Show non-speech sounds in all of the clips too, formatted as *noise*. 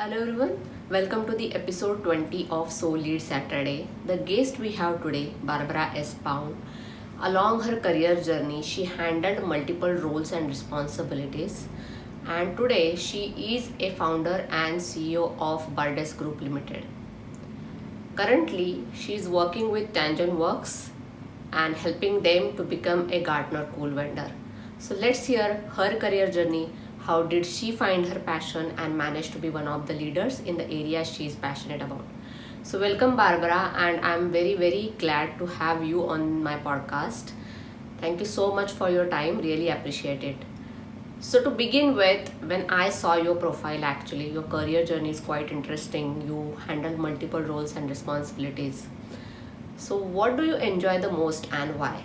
Hello everyone, welcome to the episode 20 of Soul Lead Saturday. The guest we have today, Barbara S. Pound. Along her career journey, she handled multiple roles and responsibilities. And today, she is a founder and CEO of Bardess Group Limited. Currently, she is working with Tangent Works and helping them to become a Gartner Cool vendor. So let's hear her career journey how did she find her passion and manage to be one of the leaders in the area she is passionate about? So, welcome, Barbara, and I'm very, very glad to have you on my podcast. Thank you so much for your time, really appreciate it. So, to begin with, when I saw your profile, actually, your career journey is quite interesting. You handle multiple roles and responsibilities. So, what do you enjoy the most and why?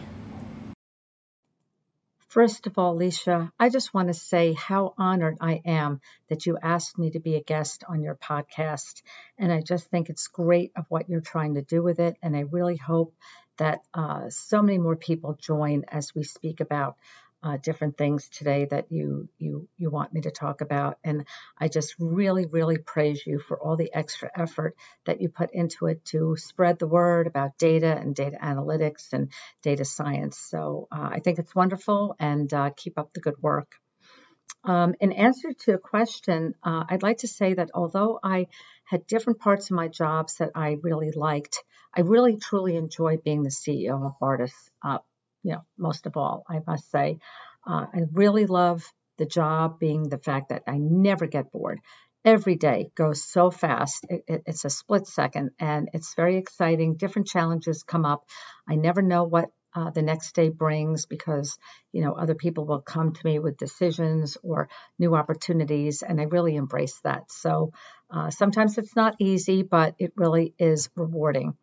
First of all, Leisha, I just want to say how honored I am that you asked me to be a guest on your podcast. And I just think it's great of what you're trying to do with it. And I really hope that uh, so many more people join as we speak about uh, different things today that you you you want me to talk about. And i just really really praise you for all the extra effort that you put into it to spread the word about data and data analytics and data science. So uh, i think it's wonderful and uh, keep up the good work. Um, in answer to a question uh, i'd like to say that although i had different parts of my jobs that i really liked i really truly enjoy being the ceo of Bardess uh, you know, most of all, I must say. Uh, I really love the job being the fact that I never get bored. Every day goes so fast. It, it, it's a split second and it's very exciting. Different challenges come up. I never know what uh, the next day brings because, you know, other people will come to me with decisions or new opportunities and I really embrace that. So uh, sometimes it's not easy, but it really is rewarding.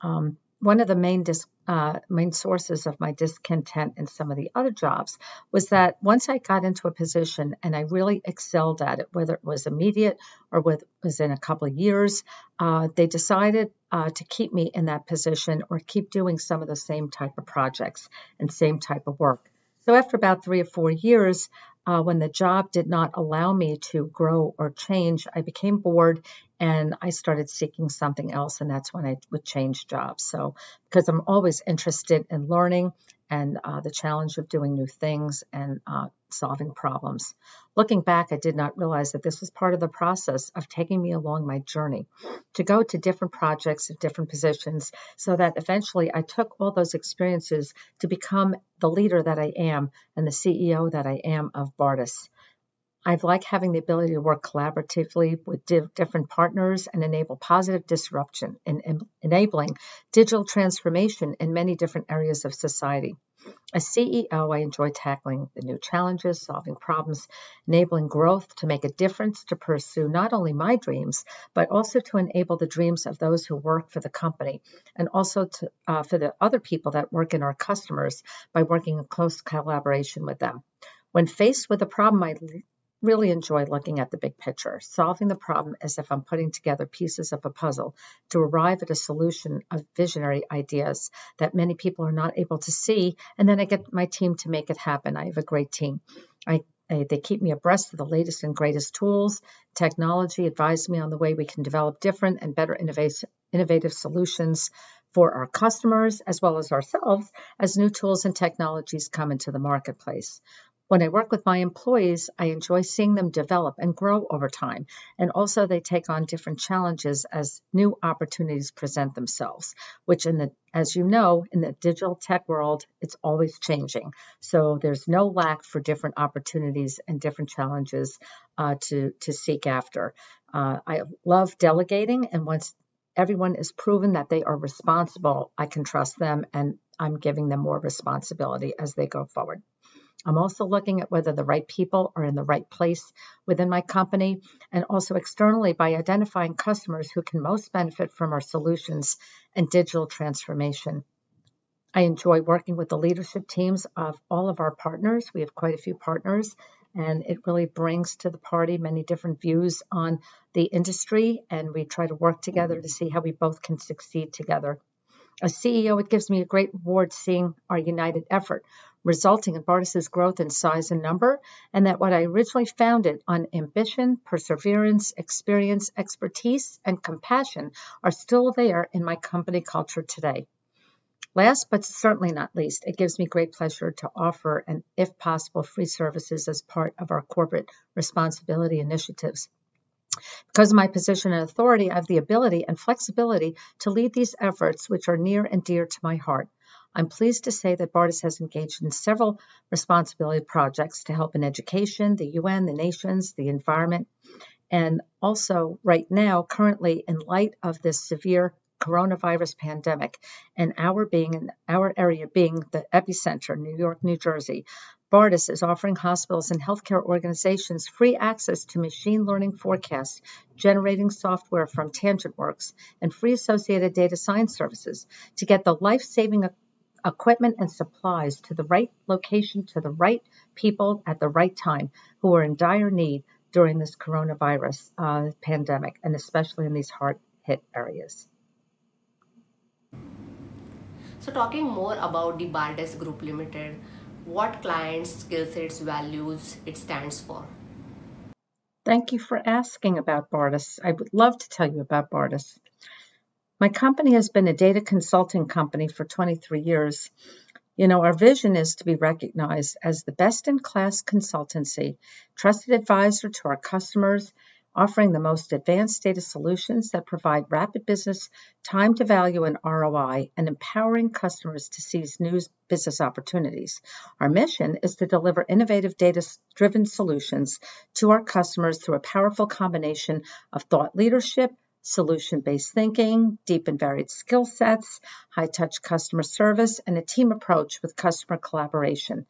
Um, one of the main dis, uh, main sources of my discontent in some of the other jobs was that once I got into a position and I really excelled at it, whether it was immediate or whether it was in a couple of years, uh, they decided uh, to keep me in that position or keep doing some of the same type of projects and same type of work. So after about three or four years, uh, when the job did not allow me to grow or change, I became bored and I started seeking something else. And that's when I would change jobs. So, because I'm always interested in learning and uh, the challenge of doing new things and uh, solving problems. Looking back, I did not realize that this was part of the process of taking me along my journey to go to different projects at different positions so that eventually I took all those experiences to become the leader that I am and the CEO that I am of Bardess. I've liked having the ability to work collaboratively with di- different partners and enable positive disruption in and enabling digital transformation in many different areas of society. As CEO, I enjoy tackling the new challenges, solving problems, enabling growth to make a difference, to pursue not only my dreams, but also to enable the dreams of those who work for the company, and also to, uh, for the other people that work in our customers by working in close collaboration with them. When faced with a problem, I really enjoy looking at the big picture, solving the problem as if I'm putting together pieces of a puzzle to arrive at a solution of visionary ideas that many people are not able to see. And then I get my team to make it happen. I have a great team. I they keep me abreast of the latest and greatest tools, technology, advise me on the way we can develop different and better innovative, innovative solutions for our customers as well as ourselves as new tools and technologies come into the marketplace. When I work with my employees, I enjoy seeing them develop and grow over time. And also, they take on different challenges as new opportunities present themselves, which, in the, as you know, in the digital tech world, it's always changing. So there's no lack for different opportunities and different challenges uh, to, to seek after. Uh, I love delegating, and once everyone is proven that they are responsible, I can trust them and I'm giving them more responsibility as they go forward. I'm also looking at whether the right people are in the right place within my company and also externally by identifying customers who can most benefit from our solutions and digital transformation. I enjoy working with the leadership teams of all of our partners. We have quite a few partners, and it really brings to the party many different views on the industry, and we try to work together to see how we both can succeed together. As CEO, it gives me a great reward seeing our united effort resulting in Bardess's growth in size and number, and that what I originally founded on ambition, perseverance, experience, expertise, and compassion are still there in my company culture today. Last but certainly not least, it gives me great pleasure to offer and, if possible, free services as part of our corporate responsibility initiatives. Because of my position and authority, I have the ability and flexibility to lead these efforts, which are near and dear to my heart. I'm pleased to say that Bardess has engaged in several responsibility projects to help in education, the UN, the nations, the environment, and also right now, currently, in light of this severe coronavirus pandemic and our being in our area being the epicenter, New York, New Jersey, Bardess is offering hospitals and healthcare organizations free access to machine learning forecast generating software from TangentWorks and free associated data science services to get the life saving equipment and supplies to the right location to the right people at the right time who are in dire need during this coronavirus uh, pandemic and especially in these hard hit areas. So, talking more about the Bardess Group Limited, what clients, skill sets, values it stands for? Thank you for asking about Bardess. I would love to tell you about Bardess. My company has been a data consulting company for 23 years. You know, our vision is to be recognized as the best in class consultancy, trusted advisor to our customers, offering the most advanced data solutions that provide rapid business time to value and ROI, and empowering customers to seize new business opportunities. Our mission is to deliver innovative data driven solutions to our customers through a powerful combination of thought leadership, solution based thinking, deep and varied skill sets, high touch customer service, and a team approach with customer collaboration.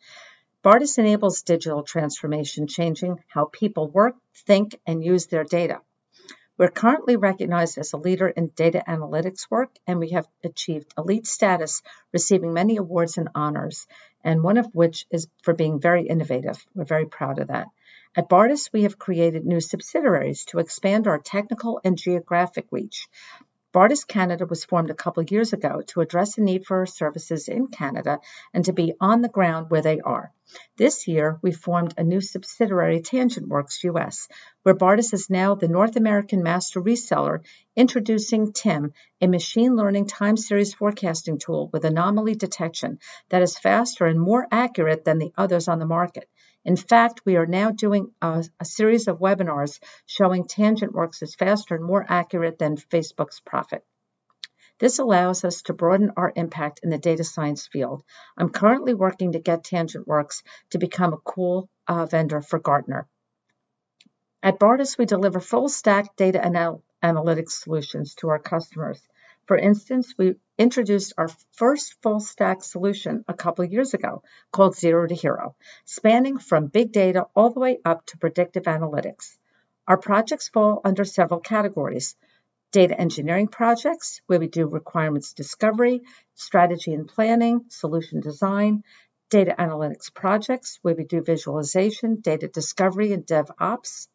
Bardess enables digital transformation, changing how people work, think, and use their data. We're currently recognized as a leader in data analytics work, and we have achieved elite status, receiving many awards and honors, and one of which is for being very innovative. We're very proud of that. At Bardess, we have created new subsidiaries to expand our technical and geographic reach. Bardess Canada was formed a couple years ago to address the need for our services in Canada and to be on the ground where they are. This year, we formed a new subsidiary, TangentWorks US, where Bardess is now the North American master reseller, introducing TIM, a machine learning time series forecasting tool with anomaly detection that is faster and more accurate than the others on the market. In fact, we are now doing a, a, series of webinars showing TangentWorks is faster and more accurate than Facebook's Prophet. This allows us to broaden our impact in the data science field. I'm currently working to get TangentWorks to become a cool uh, vendor for Gartner. At Bardess, we deliver full stack data anal- analytics solutions to our customers. For instance, we introduced our first full stack solution a couple years ago called Zero to Hero, spanning from big data all the way up to predictive analytics. Our projects fall under several categories data engineering projects, where we do requirements discovery, strategy and planning, solution design, data analytics projects, where we do visualization, data discovery, and DevOps,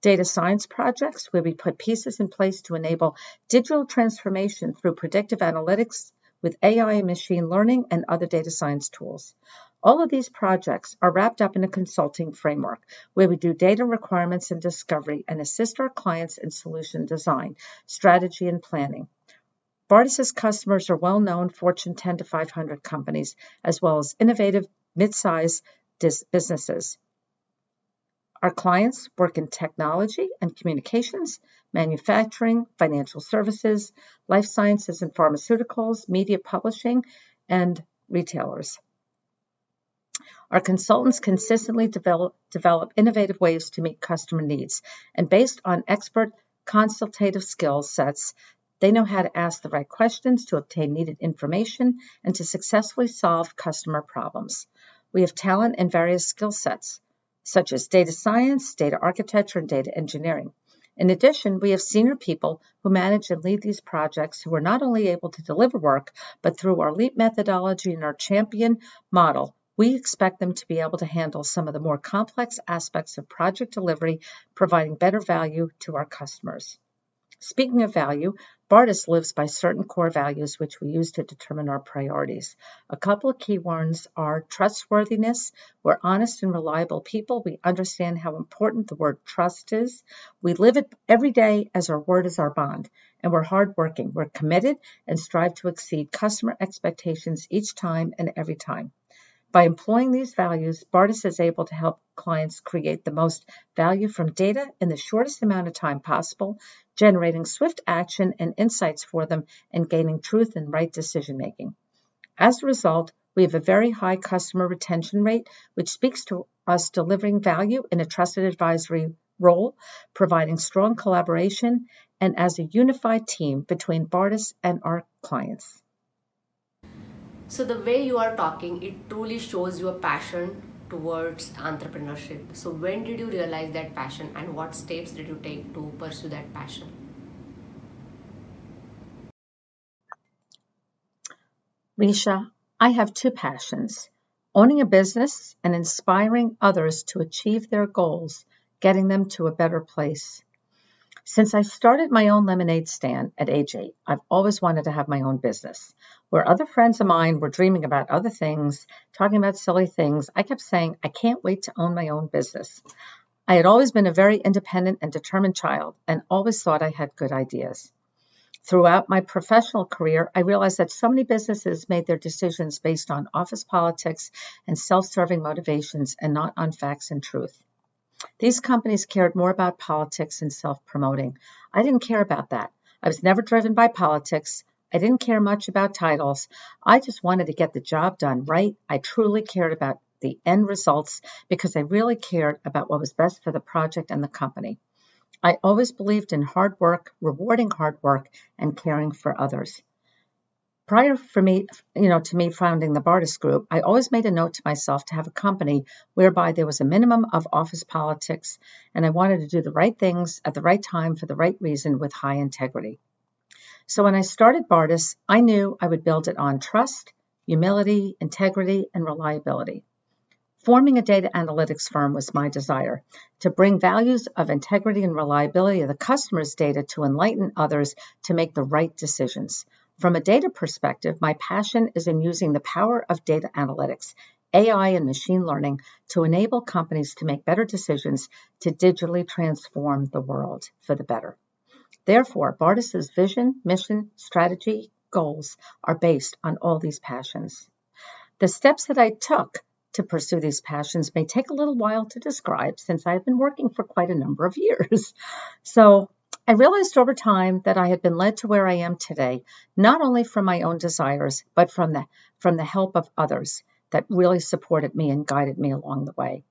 data science projects where we put pieces in place to enable digital transformation through predictive analytics with AI and machine learning and other data science tools. All of these projects are wrapped up in a consulting framework where we do data requirements and discovery and assist our clients in solution design, strategy, and planning. Bardess's customers are well known Fortune 10 to 500 companies, as well as innovative mid sized businesses. Our clients work in technology and communications, manufacturing, financial services, life sciences and pharmaceuticals, media publishing, and retailers. Our consultants consistently develop, develop innovative ways to meet customer needs, and based on expert consultative skill sets, they know how to ask the right questions to obtain needed information and to successfully solve customer problems. We have talent in various skill sets such as data science, data architecture, and data engineering. In addition, we have senior people who manage and lead these projects who are not only able to deliver work, but through our LEAP methodology and our champion model, we expect them to be able to handle some of the more complex aspects of project delivery, providing better value to our customers. Speaking of value, Bardess lives by certain core values which we use to determine our priorities. A couple of key ones are trustworthiness. We're honest and reliable people. We understand how important the word trust is. We live it every day as our word is our bond. And we're hardworking. We're committed and strive to exceed customer expectations each time and every time. By employing these values, Bardess is able to help clients create the most value from data in the shortest amount of time possible, generating swift action and insights for them, and gaining truth and right decision making. As a result, we have a very high customer retention rate, which speaks to us delivering value in a trusted advisory role, providing strong collaboration, and as a unified team between Bardess and our clients. So the way you are talking, it truly shows your passion towards entrepreneurship. So when did you realize that passion and what steps did you take to pursue that passion? Risha, I have two passions owning a business and inspiring others to achieve their goals, getting them to a better place. Since I started my own lemonade stand at age eight, I've always wanted to have my own business. Where other friends of mine were dreaming about other things, talking about silly things, I kept saying, I can't wait to own my own business. I had always been a very independent and determined child and always thought I had good ideas. Throughout my professional career, I realized that so many businesses made their decisions based on office politics and self serving motivations and not on facts and truth. These companies cared more about politics and self promoting. I didn't care about that. I was never driven by politics. I didn't care much about titles. I just wanted to get the job done right. I truly cared about the end results because I really cared about what was best for the project and the company. I always believed in hard work, rewarding hard work, and caring for others. Prior for me, you know, to me founding the Bardess Group, I always made a note to myself to have a company whereby there was a minimum of office politics, and I wanted to do the right things at the right time for the right reason with high integrity. So when I started Bardess, I knew I would build it on trust, humility, integrity, and reliability. Forming a data analytics firm was my desire to bring values of integrity and reliability of the customer's data to enlighten others to make the right decisions. From a data perspective, my passion is in using the power of data analytics, AI, and machine learning to enable companies to make better decisions to digitally transform the world for the better. Therefore, Bardess's vision, mission, strategy, goals are based on all these passions. The steps that I took to pursue these passions may take a little while to describe since I've been working for quite a number of years. *laughs* So I realized over time that I had been led to where I am today, not only from my own desires, but from the, from the help of others that really supported me and guided me along the way.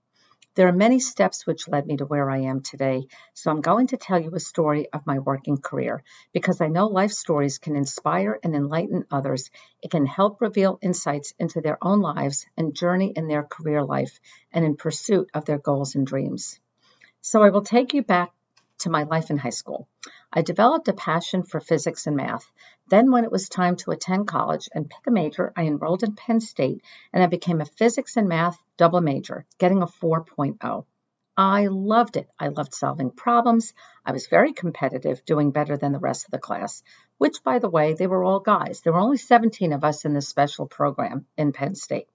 There are many steps which led me to where I am today, so I'm going to tell you a story of my working career because I know life stories can inspire and enlighten others. It can help reveal insights into their own lives and journey in their career life and in pursuit of their goals and dreams. So I will take you back to my life in high school. I developed a passion for physics and math. Then, when it was time to attend college and pick a major, I enrolled in Penn State and I became a physics and math double major, getting a 4.0. I loved it. I loved solving problems. I was very competitive, doing better than the rest of the class, which, by the way, they were all guys. There were only 17 of us in this special program in Penn State.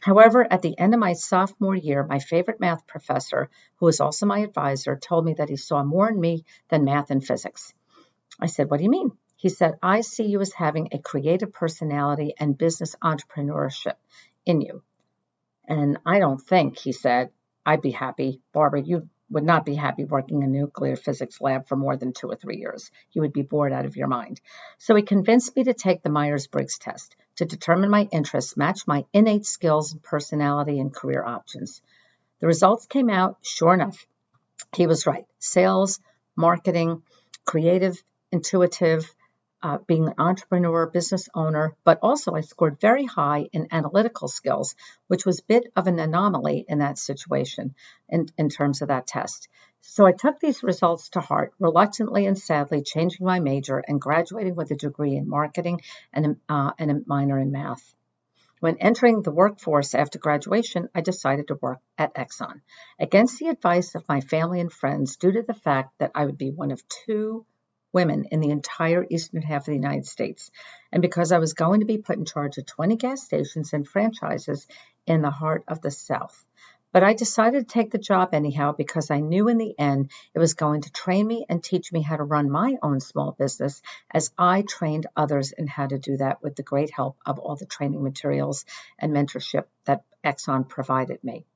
However, at the end of my sophomore year, my favorite math professor, who was also my advisor, told me that he saw more in me than math and physics. I said, What do you mean? He said, I see you as having a creative personality and business entrepreneurship in you. And I don't think, he said, I'd be happy. Barbara, you would not be happy working in a nuclear physics lab for more than two or three years. You would be bored out of your mind. So he convinced me to take the Myers Briggs test to determine my interests, match my innate skills and personality and career options. The results came out, sure enough. He was right. Sales, marketing, creative, intuitive, uh, being an entrepreneur, business owner, but also I scored very high in analytical skills, which was a bit of an anomaly in that situation in, in terms of that test. So I took these results to heart, reluctantly and sadly changing my major and graduating with a degree in marketing and, uh, and a minor in math. When entering the workforce after graduation, I decided to work at Exxon. Against the advice of my family and friends, due to the fact that I would be one of two women in the entire eastern half of the United States, and because I was going to be put in charge of 20 gas stations and franchises in the heart of the South. But I decided to take the job anyhow because I knew in the end it was going to train me and teach me how to run my own small business as I trained others in how to do that with the great help of all the training materials and mentorship that Exxon provided me.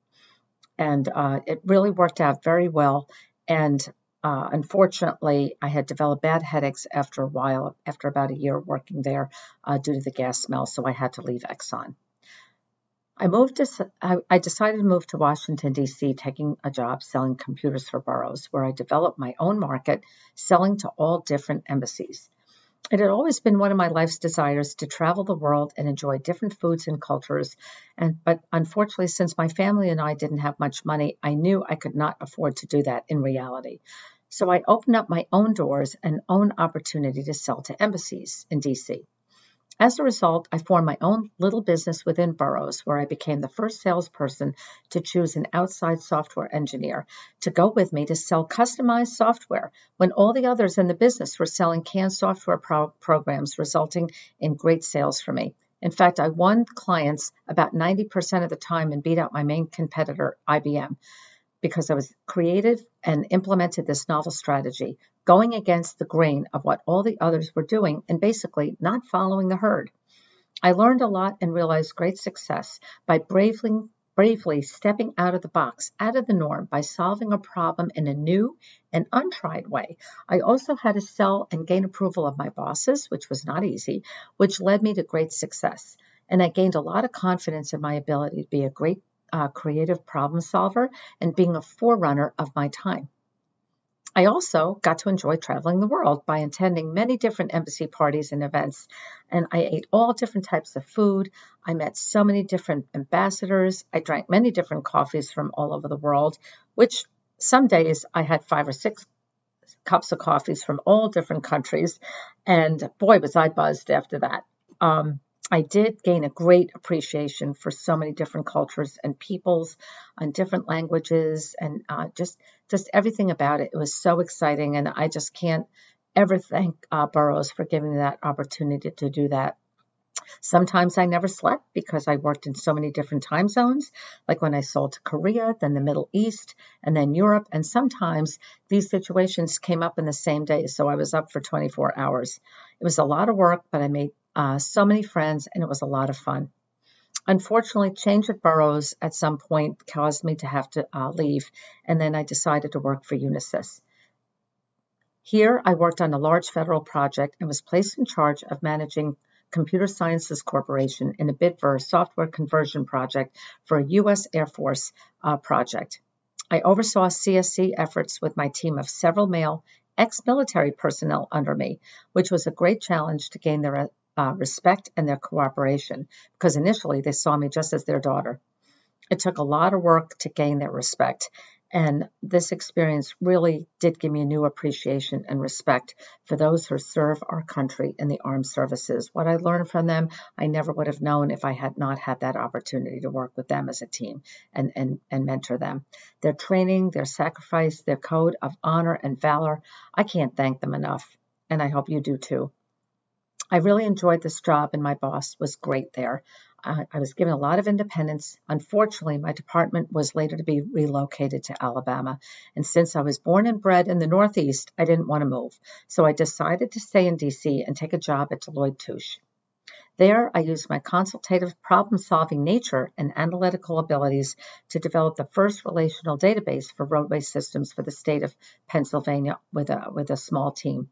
And uh, it really worked out very well. And uh, unfortunately, I had developed bad headaches after a while, after about a year working there uh, due to the gas smell, so I had to leave Exxon. I moved to, I, I decided to move to Washington, D.C., taking a job selling computers for Burroughs, where I developed my own market, selling to all different embassies. It had always been one of my life's desires to travel the world and enjoy different foods and cultures. And but unfortunately, since my family and I didn't have much money, I knew I could not afford to do that in reality. So I opened up my own doors and own opportunity to sell to embassies in DC. As a result, I formed my own little business within Burroughs, where I became the first salesperson to choose an outside software engineer to go with me to sell customized software when all the others in the business were selling canned software pro- programs, resulting in great sales for me. In fact, I won clients about 90% of the time and beat out my main competitor, IBM because I was creative and implemented this novel strategy, going against the grain of what all the others were doing and basically not following the herd. I learned a lot and realized great success by bravely, bravely stepping out of the box, out of the norm, by solving a problem in a new and untried way. I also had to sell and gain approval of my bosses, which was not easy, which led me to great success. And I gained a lot of confidence in my ability to be a great uh, creative problem solver and being a forerunner of my time. I also got to enjoy traveling the world by attending many different embassy parties and events. And I ate all different types of food. I met so many different ambassadors. I drank many different coffees from all over the world, which some days I had five or six cups of coffees from all different countries. And boy, was I buzzed after that. Um, I did gain a great appreciation for so many different cultures and peoples and different languages and uh, just just everything about it. It was so exciting, and I just can't ever thank uh, Burroughs for giving me that opportunity to do that. Sometimes I never slept because I worked in so many different time zones, like when I sold to Korea, then the Middle East, and then Europe. And sometimes these situations came up in the same day, so I was up for 24 hours. It was a lot of work, but I made uh, so many friends, and it was a lot of fun. Unfortunately, change at Burroughs at some point caused me to have to uh, leave, and then I decided to work for Unisys. Here, I worked on a large federal project and was placed in charge of managing Computer Sciences Corporation in a bid for a software conversion project for a U.S. Air Force uh, project. I oversaw CSC efforts with my team of several male ex military personnel under me, which was a great challenge to gain their uh, respect and their cooperation because initially they saw me just as their daughter. It took a lot of work to gain their respect, and this experience really did give me a new appreciation and respect for those who serve our country in the armed services. What I learned from them, I never would have known if I had not had that opportunity to work with them as a team and, and, and mentor them. Their training, their sacrifice, their code of honor and valor, I can't thank them enough, and I hope you do too. I really enjoyed this job, and my boss was great there. I, I was given a lot of independence. Unfortunately, my department was later to be relocated to Alabama. And since I was born and bred in the Northeast, I didn't want to move. So I decided to stay in DC and take a job at Deloitte Touche. There, I used my consultative problem solving nature and analytical abilities to develop the first relational database for roadway systems for the state of Pennsylvania with a, with a small team.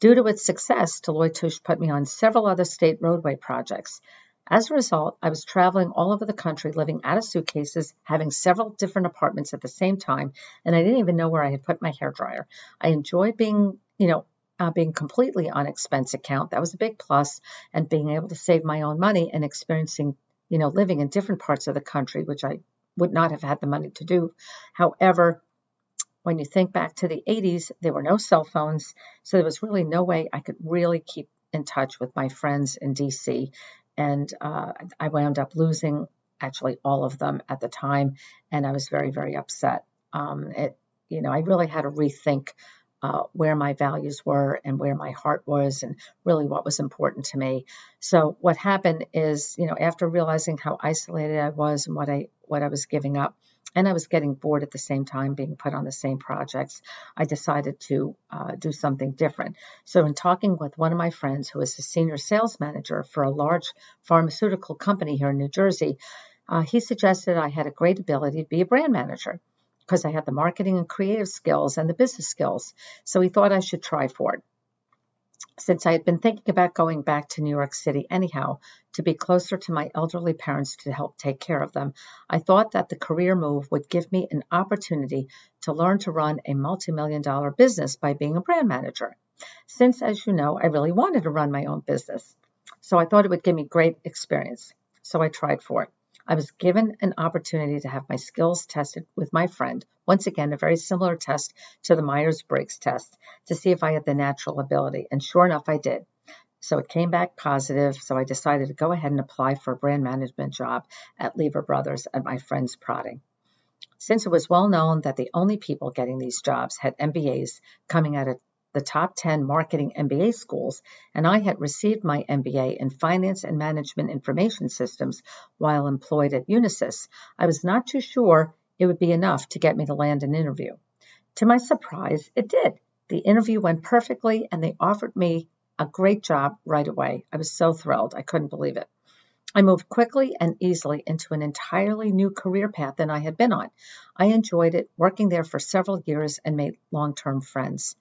Due to its success, Deloitte Touche put me on several other state roadway projects. As a result, I was traveling all over the country, living out of suitcases, having several different apartments at the same time, and I didn't even know where I had put my hair dryer. I enjoyed being, you know, uh, being completely on expense account. That was a big plus, and being able to save my own money and experiencing, you know, living in different parts of the country, which I would not have had the money to do. However, when you think back to the 80s, there were no cell phones, so there was really no way I could really keep in touch with my friends in DC. And uh, I wound up losing actually all of them at the time, and I was very, very upset. Um, it, you know, I really had to rethink uh, where my values were and where my heart was and really what was important to me. So what happened is, you know, after realizing how isolated I was and what I what I was giving up, and I was getting bored at the same time being put on the same projects, I decided to uh, do something different. So, in talking with one of my friends who is a senior sales manager for a large pharmaceutical company here in New Jersey, uh, he suggested I had a great ability to be a brand manager because I had the marketing and creative skills and the business skills. So, he thought I should try for it since I had been thinking about going back to New York City anyhow to be closer to my elderly parents to help take care of them, I thought that the career move would give me an opportunity to learn to run a multi million dollar business by being a brand manager. Since, as you know, I really wanted to run my own business. So I thought it would give me great experience. So I tried for it. I was given an opportunity to have my skills tested with my friend, once again, a very similar test to the Myers Briggs test, to see if I had the natural ability. And sure enough, I did. So it came back positive. So I decided to go ahead and apply for a brand management job at Lever Brothers at my friend's prodding. Since it was well known that the only people getting these jobs had MBAs coming out of the top 10 marketing MBA schools, and I had received my MBA in Finance and Management Information Systems while employed at Unisys. I was not too sure it would be enough to get me to land an interview. To my surprise, it did. The interview went perfectly, and they offered me a great job right away. I was so thrilled. I couldn't believe it. I moved quickly and easily into an entirely new career path than I had been on. I enjoyed it, working there for several years, and made long term friends.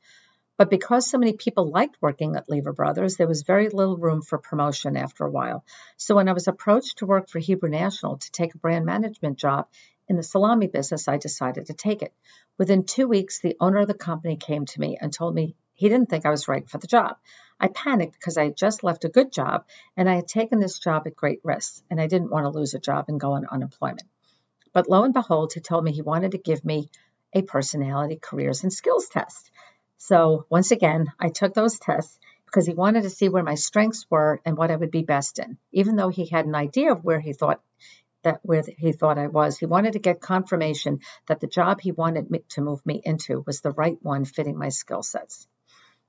But because so many people liked working at Lever Brothers, there was very little room for promotion after a while. So when I was approached to work for Hebrew National to take a brand management job in the salami business, I decided to take it. Within two weeks, the owner of the company came to me and told me he didn't think I was right for the job. I panicked because I had just left a good job and I had taken this job at great risk, and I didn't want to lose a job and go on unemployment. But lo and behold, he told me he wanted to give me a personality, careers, and skills test. So once again, I took those tests because he wanted to see where my strengths were and what I would be best in. Even though he had an idea of where he thought that where he thought I was, he wanted to get confirmation that the job he wanted me to move me into was the right one fitting my skill sets.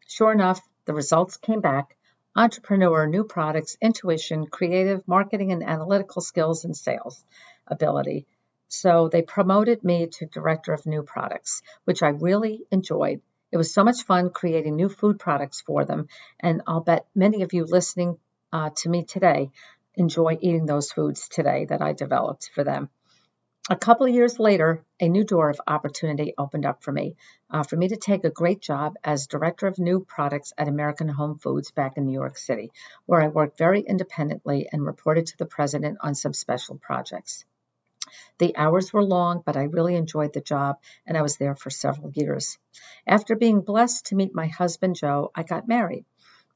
Sure enough, the results came back. Entrepreneur, new products, intuition, creative, marketing and analytical skills and sales ability. So they promoted me to director of new products, which I really enjoyed it was so much fun creating new food products for them, and I'll bet many of you listening uh, to me today enjoy eating those foods today that I developed for them. A couple of years later, a new door of opportunity opened up for me, uh, for me to take a great job as director of new products at American Home Foods back in New York City, where I worked very independently and reported to the president on some special projects. The hours were long, but I really enjoyed the job, and I was there for several years. After being blessed to meet my husband, Joe, I got married.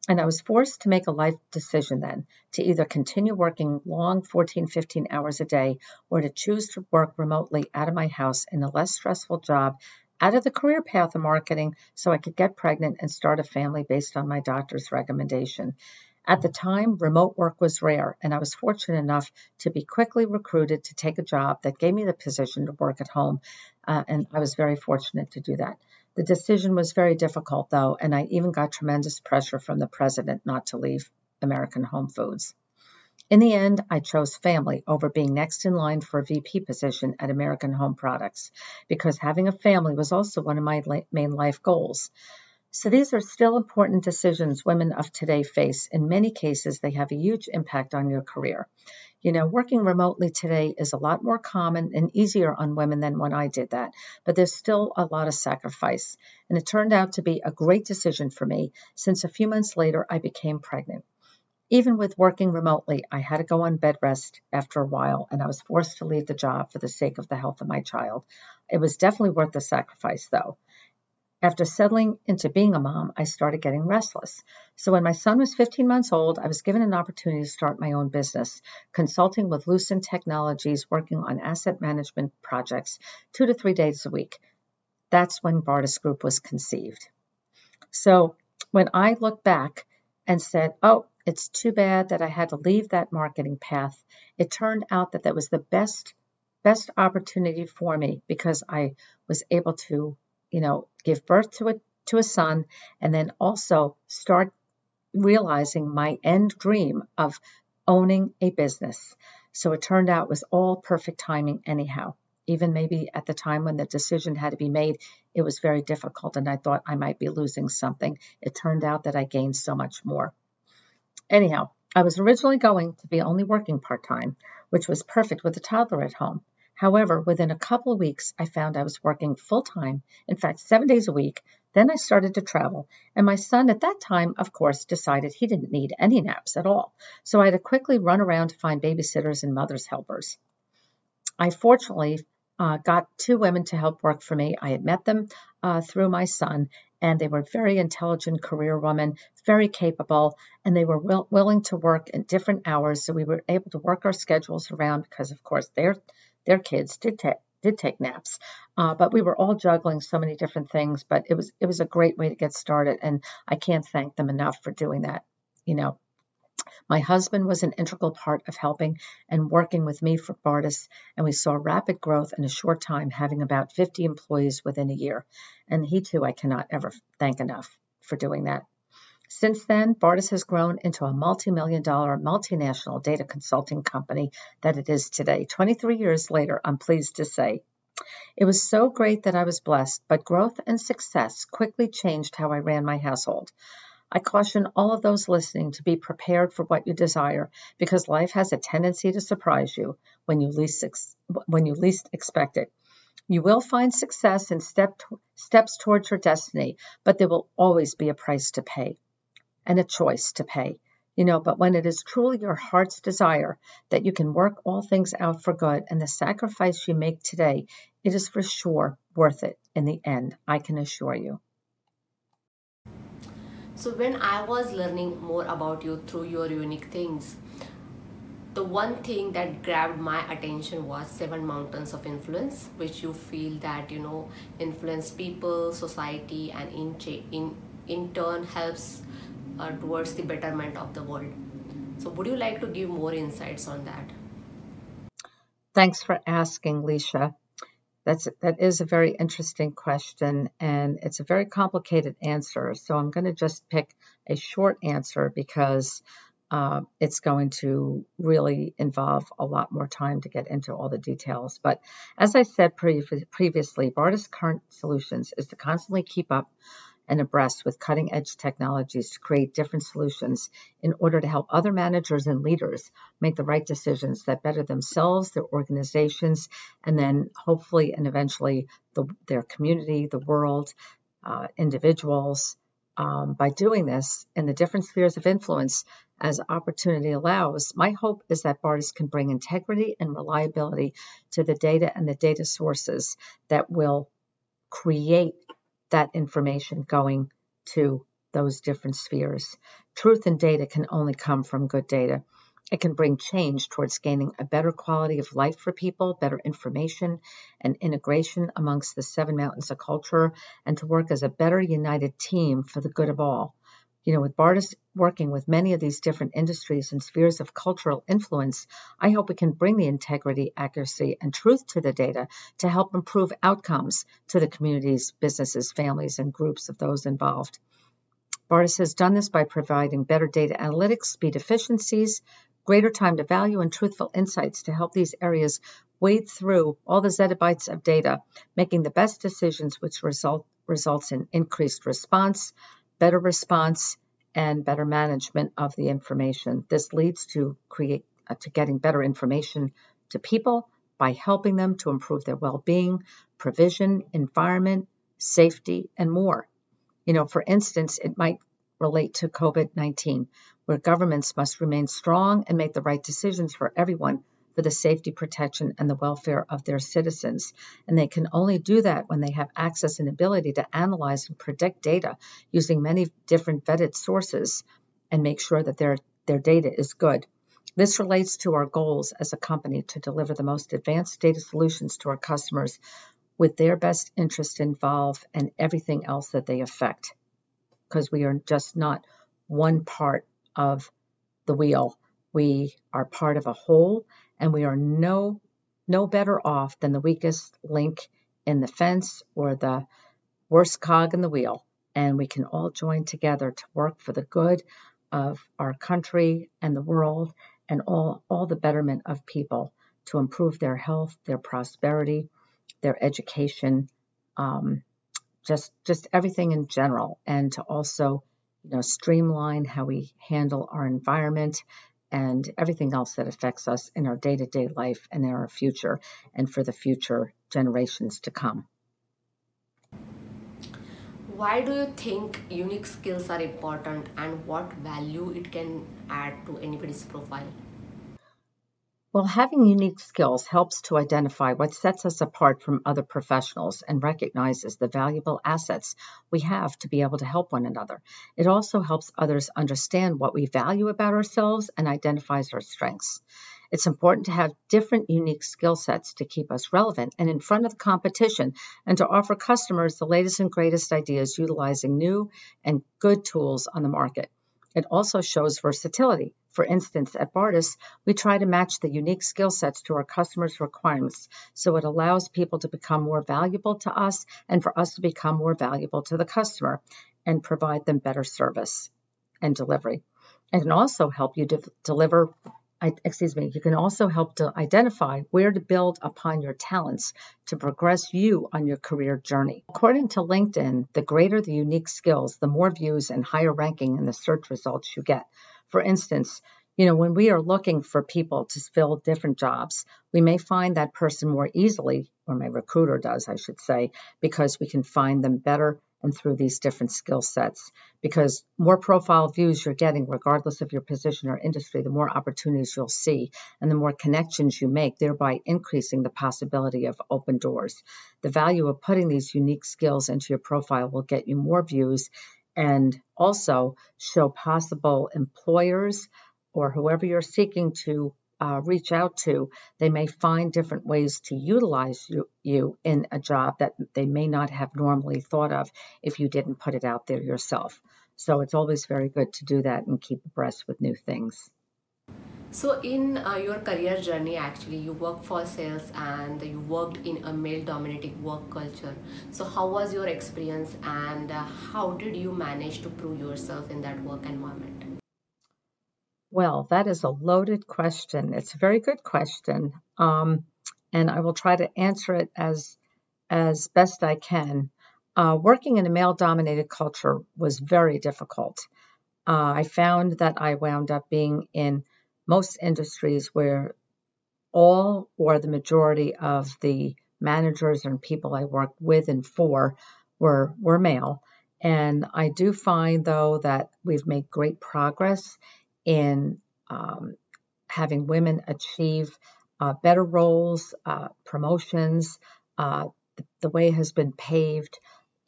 And I was forced to make a life decision then to either continue working long 14, 15 hours a day or to choose to work remotely out of my house in a less stressful job out of the career path of marketing so I could get pregnant and start a family based on my doctor's recommendation. At the time, remote work was rare, and I was fortunate enough to be quickly recruited to take a job that gave me the position to work at home, uh, and I was very fortunate to do that. The decision was very difficult, though, and I even got tremendous pressure from the president not to leave American Home Foods. In the end, I chose family over being next in line for a VP position at American Home Products because having a family was also one of my main life goals. So these are still important decisions women of today face. In many cases, they have a huge impact on your career. You know, working remotely today is a lot more common and easier on women than when I did that, but there's still a lot of sacrifice. And it turned out to be a great decision for me since a few months later I became pregnant. Even with working remotely, I had to go on bed rest after a while, and I was forced to leave the job for the sake of the health of my child. It was definitely worth the sacrifice, though. After settling into being a mom, I started getting restless. So when my son was 15 months old, I was given an opportunity to start my own business, consulting with Lucent Technologies, working on asset management projects two to three days a week. That's when Bardess Group was conceived. So when I look back and said, oh, it's too bad that I had to leave that marketing path, it turned out that that was the best best opportunity for me because I was able to you know, give birth to a to a son, and then also start realizing my end dream of owning a business. So it turned out it was all perfect timing, anyhow. Even maybe at the time when the decision had to be made, it was very difficult, and I thought I might be losing something. It turned out that I gained so much more. Anyhow, I was originally going to be only working part time, which was perfect with a toddler at home. However, within a couple of weeks, I found I was working full time, in fact, seven days a week. Then I started to travel, and my son at that time, of course, decided he didn't need any naps at all. So I had to quickly run around to find babysitters and mother's helpers. I fortunately uh, got two women to help work for me. I had met them uh, through my son, and they were very intelligent career women, very capable, and they were will, willing to work in different hours. So we were able to work our schedules around because, of course, their their kids did take did take naps, uh, but we were all juggling so many different things. But it was it was a great way to get started, and I can't thank them enough for doing that. You know, my husband was an integral part of helping and working with me for Bardess, and we saw rapid growth in a short time, having about 50 employees within a year. And he too, I cannot ever thank enough for doing that. Since then, Bardess has grown into a multi million dollar multinational data consulting company that it is today. 23 years later, I'm pleased to say. It was so great that I was blessed, but growth and success quickly changed how I ran my household. I caution all of those listening to be prepared for what you desire because life has a tendency to surprise you when you least when you least expect it. You will find success and step steps towards your destiny, but there will always be a price to pay and a choice to pay. You know, but when it is truly your heart's desire that you can work all things out for good and the sacrifice you make today, it is for sure worth it in the end, I can assure you. So, when I was learning more about you through your unique things, the one thing that grabbed my attention was seven mountains of influence which you feel that you know influence people society and in in in turn helps uh, towards the betterment of the world so would you like to give more insights on that thanks for asking Leisha that's that is a very interesting question, and it's a very complicated answer. So I'm going to just pick a short answer because uh, it's going to really involve a lot more time to get into all the details. But as I said pre- previously, Bardess Current Solutions is to constantly keep up and abreast with cutting edge technologies to create different solutions in order to help other managers and leaders make the right decisions that better themselves, their organizations, and then hopefully and eventually the, their community, the world, uh, individuals. Um, by doing this in the different spheres of influence as opportunity allows, my hope is that Bardess can bring integrity and reliability to the data and the data sources that will create that information going to those different spheres. Truth and data can only come from good data. It can bring change towards gaining a better quality of life for people, better information and integration amongst the seven mountains of culture, and to work as a better united team for the good of all you know, with Bardess working with many of these different industries and spheres of cultural influence, I hope we can bring the integrity, accuracy, and truth to the data to help improve outcomes to the communities, businesses, families, and groups of those involved. Bardess has done this by providing better data analytics, speed efficiencies, greater time to value, and truthful insights to help these areas wade through all the zettabytes of data, making the best decisions which result results in increased response, better response, and better management of the information. This leads to create uh, to getting better information to people by helping them to improve their well-being, provision, environment, safety, and more. You know, for instance, it might relate to COVID-19, where governments must remain strong and make the right decisions for everyone for the safety, protection, and the welfare of their citizens. And they can only do that when they have access and ability to analyze and predict data using many different vetted sources and make sure that their, their data is good. This relates to our goals as a company to deliver the most advanced data solutions to our customers with their best interest involved and everything else that they affect. Because we are just not one part of the wheel. We are part of a whole and we are no no better off than the weakest link in the fence or the worst cog in the wheel. and we can all join together to work for the good of our country and the world and all, all the betterment of people to improve their health, their prosperity, their education, um, just just everything in general, and to also you know streamline how we handle our environment and everything else that affects us in our day-to-day life and in our future and for the future generations to come. Why do you think unique skills are important and what value it can add to anybody's profile? Well, having unique skills helps to identify what sets us apart from other professionals and recognizes the valuable assets we have to be able to help one another. It also helps others understand what we value about ourselves and identifies our strengths. It's important to have different unique skill sets to keep us relevant and in front of the competition and to offer customers the latest and greatest ideas utilizing new and good tools on the market. It also shows versatility. For instance, at Bardess, we try to match the unique skill sets to our customers' requirements so it allows people to become more valuable to us and for us to become more valuable to the customer and provide them better service and delivery. It can also help you de- deliver excuse me, you can also help to identify where to build upon your talents to progress you on your career journey. According to LinkedIn, the greater the unique skills, the more views and higher ranking in the search results you get. For instance, you know, when we are looking for people to fill different jobs, we may find that person more easily, or my recruiter does, I should say, because we can find them better and through these different skill sets. Because more profile views you're getting, regardless of your position or industry, the more opportunities you'll see and the more connections you make, thereby increasing the possibility of open doors. The value of putting these unique skills into your profile will get you more views and also show possible employers or whoever you're seeking to uh, reach out to, they may find different ways to utilize you, you in a job that they may not have normally thought of if you didn't put it out there yourself. So it's always very good to do that and keep abreast with new things. So, in uh, your career journey, actually, you worked for sales and you worked in a male dominated work culture. So, how was your experience and uh, how did you manage to prove yourself in that work environment? Well, that is a loaded question. It's a very good question, um, and I will try to answer it as as best I can. Uh, working in a male-dominated culture was very difficult. Uh, I found that I wound up being in most industries where all or the majority of the managers and people I worked with and for were were male. And I do find though that we've made great progress in um, having women achieve uh, better roles, uh, promotions. Uh, the, way has been paved.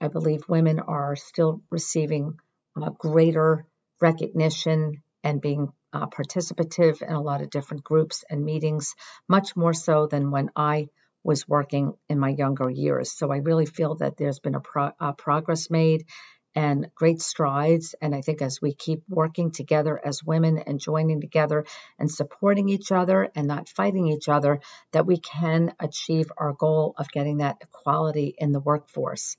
I believe women are still receiving uh, greater recognition and being uh, participative in a lot of different groups and meetings, much more so than when I was working in my younger years. So I really feel that there's been a, pro- a progress made and great strides. And I think as we keep working together as women and joining together and supporting each other and not fighting each other, that we can achieve our goal of getting that equality in the workforce.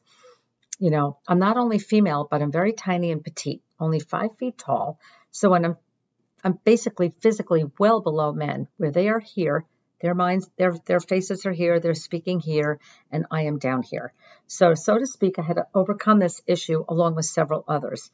You know, I'm not only female, but I'm very tiny and petite, only five feet tall. So when I'm I'm basically physically well below men, where they are here, their minds, their their faces are here, they're speaking here, and I am down here. So, so to speak, I had to overcome this issue along with several others.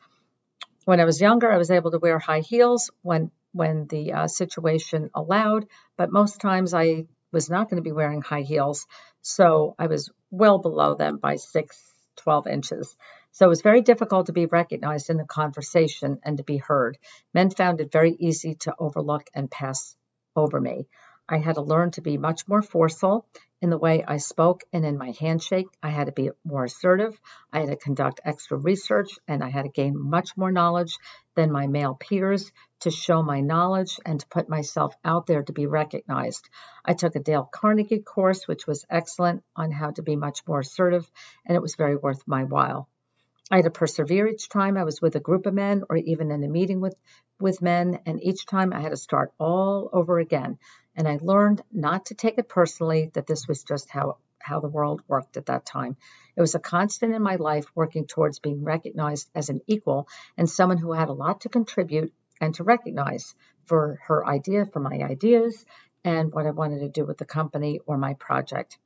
When I was younger, I was able to wear high heels when when the uh, situation allowed, but most times I was not going to be wearing high heels, so I was well below them by six, 12 inches. So it was very difficult to be recognized in the conversation and to be heard. Men found it very easy to overlook and pass over me. I had to learn to be much more forceful in the way I spoke and in my handshake. I had to be more assertive. I had to conduct extra research and I had to gain much more knowledge than my male peers to show my knowledge and to put myself out there to be recognized. I took a Dale Carnegie course, which was excellent on how to be much more assertive, and it was very worth my while. I had to persevere each time I was with a group of men or even in a meeting with, with men, and each time I had to start all over again. And I learned not to take it personally, that this was just how how the world worked at that time. It was a constant in my life working towards being recognized as an equal and someone who had a lot to contribute and to recognize for her idea, for my ideas, and what I wanted to do with the company or my project.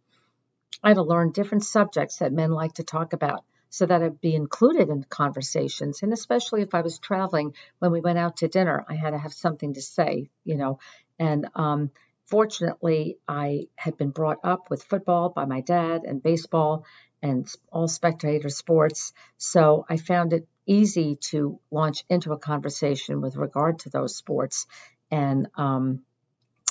I had to learn different subjects that men like to talk about so that I'd be included in conversations. And especially if I was traveling, when we went out to dinner, I had to have something to say, you know. And um, fortunately, I had been brought up with football by my dad and baseball and all spectator sports. So I found it easy to launch into a conversation with regard to those sports. And, um,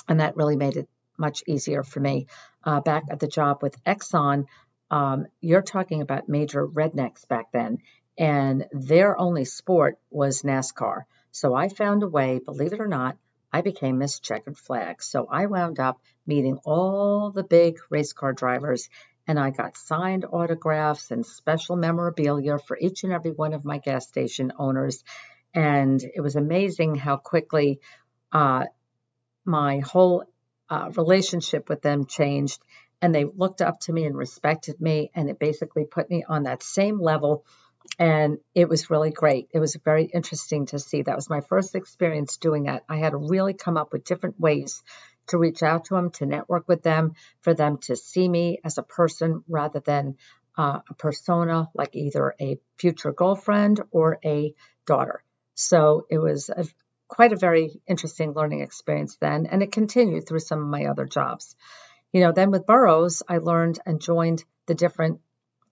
and that really made it much easier for me. Uh, back at the job with Exxon, um, you're talking about major rednecks back then, and their only sport was NASCAR. So I found a way, believe it or not, I became Miss Checkered Flag. So I wound up meeting all the big race car drivers, and I got signed autographs and special memorabilia for each and every one of my gas station owners. And it was amazing how quickly uh, my whole uh, relationship with them changed and they looked up to me and respected me and it basically put me on that same level and it was really great. It was very interesting to see. That was my first experience doing that. I had to really come up with different ways to reach out to them to network with them for them to see me as a person rather than uh, a persona like either a future girlfriend or a daughter. So it was a, quite a very interesting learning experience then and it continued through some of my other jobs you know, then with Burroughs, I learned and joined the different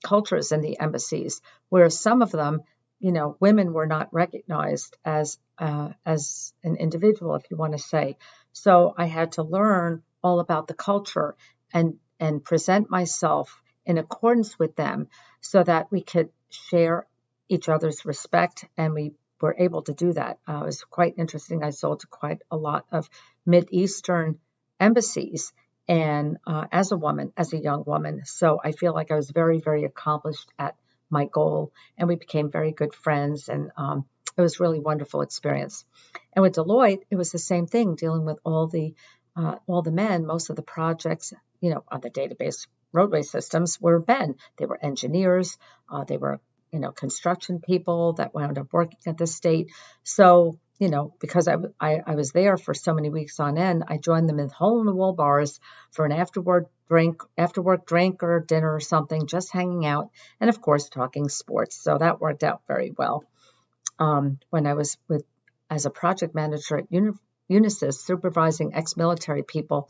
cultures in the embassies, where some of them, you know, women were not recognized as uh, as an individual, if you want to say. So I had to learn all about the culture and and present myself in accordance with them, so that we could share each other's respect, and we were able to do that. Uh, it was quite interesting. I sold to quite a lot of Mid Eastern embassies and uh, as a woman, as a young woman. So I feel like I was very, very accomplished at my goal, and we became very good friends, and um, it was really wonderful experience. And with Deloitte, it was the same thing, dealing with all the uh, all the men. Most of the projects, you know, on the database roadway systems were men. They were engineers. Uh, they were you know construction people that wound up working at the state. So you know, because I, I, I, was there for so many weeks on end, I joined them in hole in the wall bars for an afterward drink, after work drink or dinner or something, just hanging out, and of course talking sports. So that worked out very well. Um, when I was with as a project manager at Uni, Unisys, supervising ex-military people,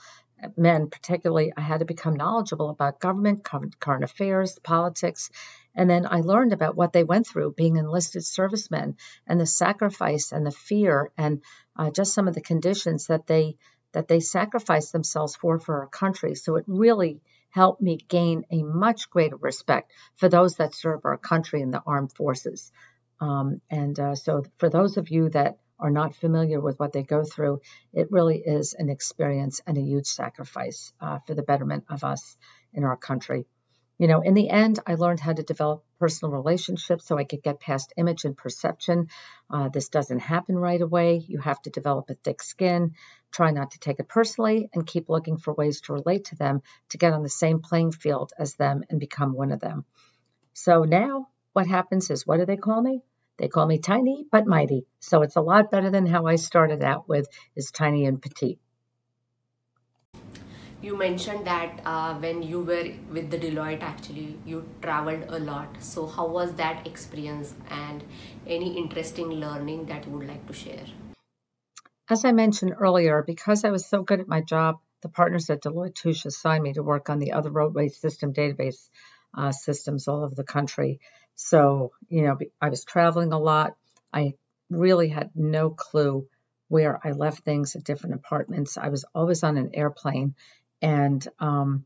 men particularly, I had to become knowledgeable about government, current affairs, politics, and then I learned about what they went through being enlisted servicemen and the sacrifice and the fear and uh, just some of the conditions that they that they sacrificed themselves for for our country. So it really helped me gain a much greater respect for those that serve our country in the armed forces. Um, and uh, so for those of you that are not familiar with what they go through, it really is an experience and a huge sacrifice uh, for the betterment of us in our country. You know, in the end, I learned how to develop personal relationships so I could get past image and perception. Uh, this doesn't happen right away. You have to develop a thick skin, try not to take it personally, and keep looking for ways to relate to them to get on the same playing field as them and become one of them. So now what happens is what do they call me? They call me tiny but mighty. So it's a lot better than how I started out with is tiny and petite you mentioned that uh, when you were with the Deloitte, actually, you traveled a lot. So, how was that experience and any interesting learning that you would like to share? As I mentioned earlier, because I was so good at my job, the partners at Deloitte Touche assigned me to work on the other roadway system database uh, systems all over the country. So, you know, I was traveling a lot. I really had no clue where I left things at different apartments. I was always on an airplane and um,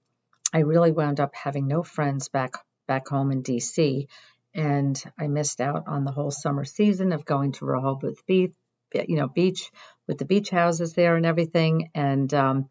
I really wound up having no friends back back home in D.C. And I missed out on the whole summer season of going to Rehoboth Beach, you know, beach with the beach houses there and everything. And um,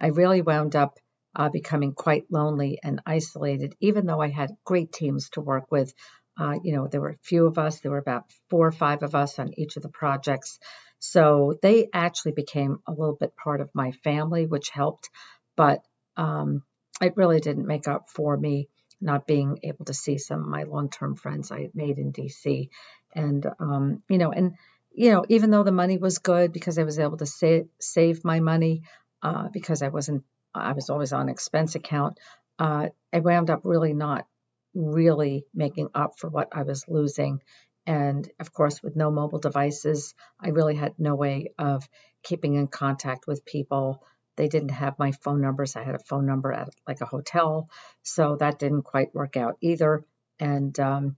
I really wound up uh, becoming quite lonely and isolated, even though I had great teams to work with. Uh, you know, there were a few of us, there were about four or five of us on each of the projects. So they actually became a little bit part of my family, which helped. But um, it really didn't make up for me not being able to see some of my long-term friends I had made in DC. And um, you know, and you know, even though the money was good because I was able to save save my money uh, because I wasn't, I was always on expense account. Uh, I wound up really not really making up for what I was losing. And of course, with no mobile devices, I really had no way of keeping in contact with people. They didn't have my phone numbers. I had a phone number at like a hotel, so that didn't quite work out either. And um,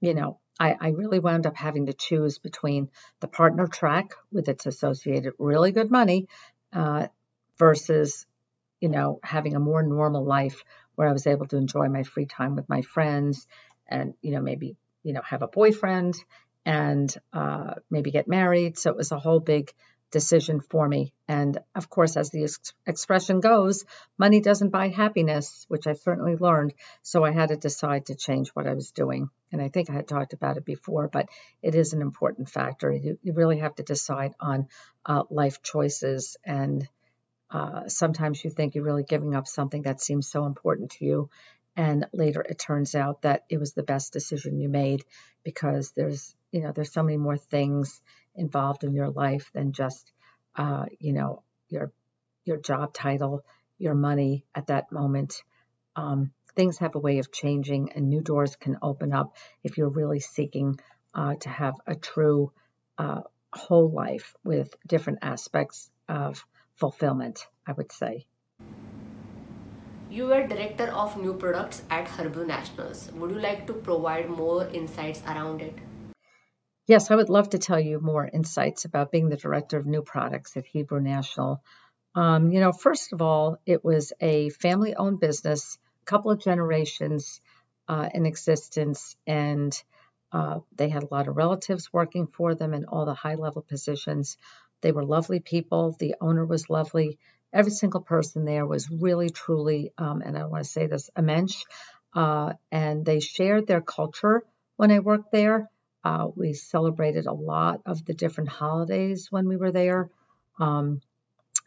you know, I, I really wound up having to choose between the partner track with its associated really good money uh, versus, you know, having a more normal life where I was able to enjoy my free time with my friends and, you know, maybe, you know, have a boyfriend and uh, maybe get married. So it was a whole big decision for me. And of course, as the ex- expression goes, money doesn't buy happiness, which I certainly learned. So I had to decide to change what I was doing. And I think I had talked about it before, but it is an important factor. You, you really have to decide on uh, life choices. And uh, sometimes you think you're really giving up something that seems so important to you. And later it turns out that it was the best decision you made because there's, you know, there's so many more things involved in your life than just, uh, you know, your your job title, your money at that moment. Um, things have a way of changing, and new doors can open up if you're really seeking uh, to have a true uh, whole life with different aspects of fulfillment. I would say. You were director of new products at Hebrew Nationals. Would you like to provide more insights around it? Yes, I would love to tell you more insights about being the director of new products at Hebrew National. Um, you know, first of all, it was a family owned business, a couple of generations uh, in existence, and uh, they had a lot of relatives working for them in all the high level positions. They were lovely people. The owner was lovely. Every single person there was really, truly, um, and I want to say this, a mensch. Uh, and they shared their culture when I worked there. Uh, we celebrated a lot of the different holidays when we were there. Um,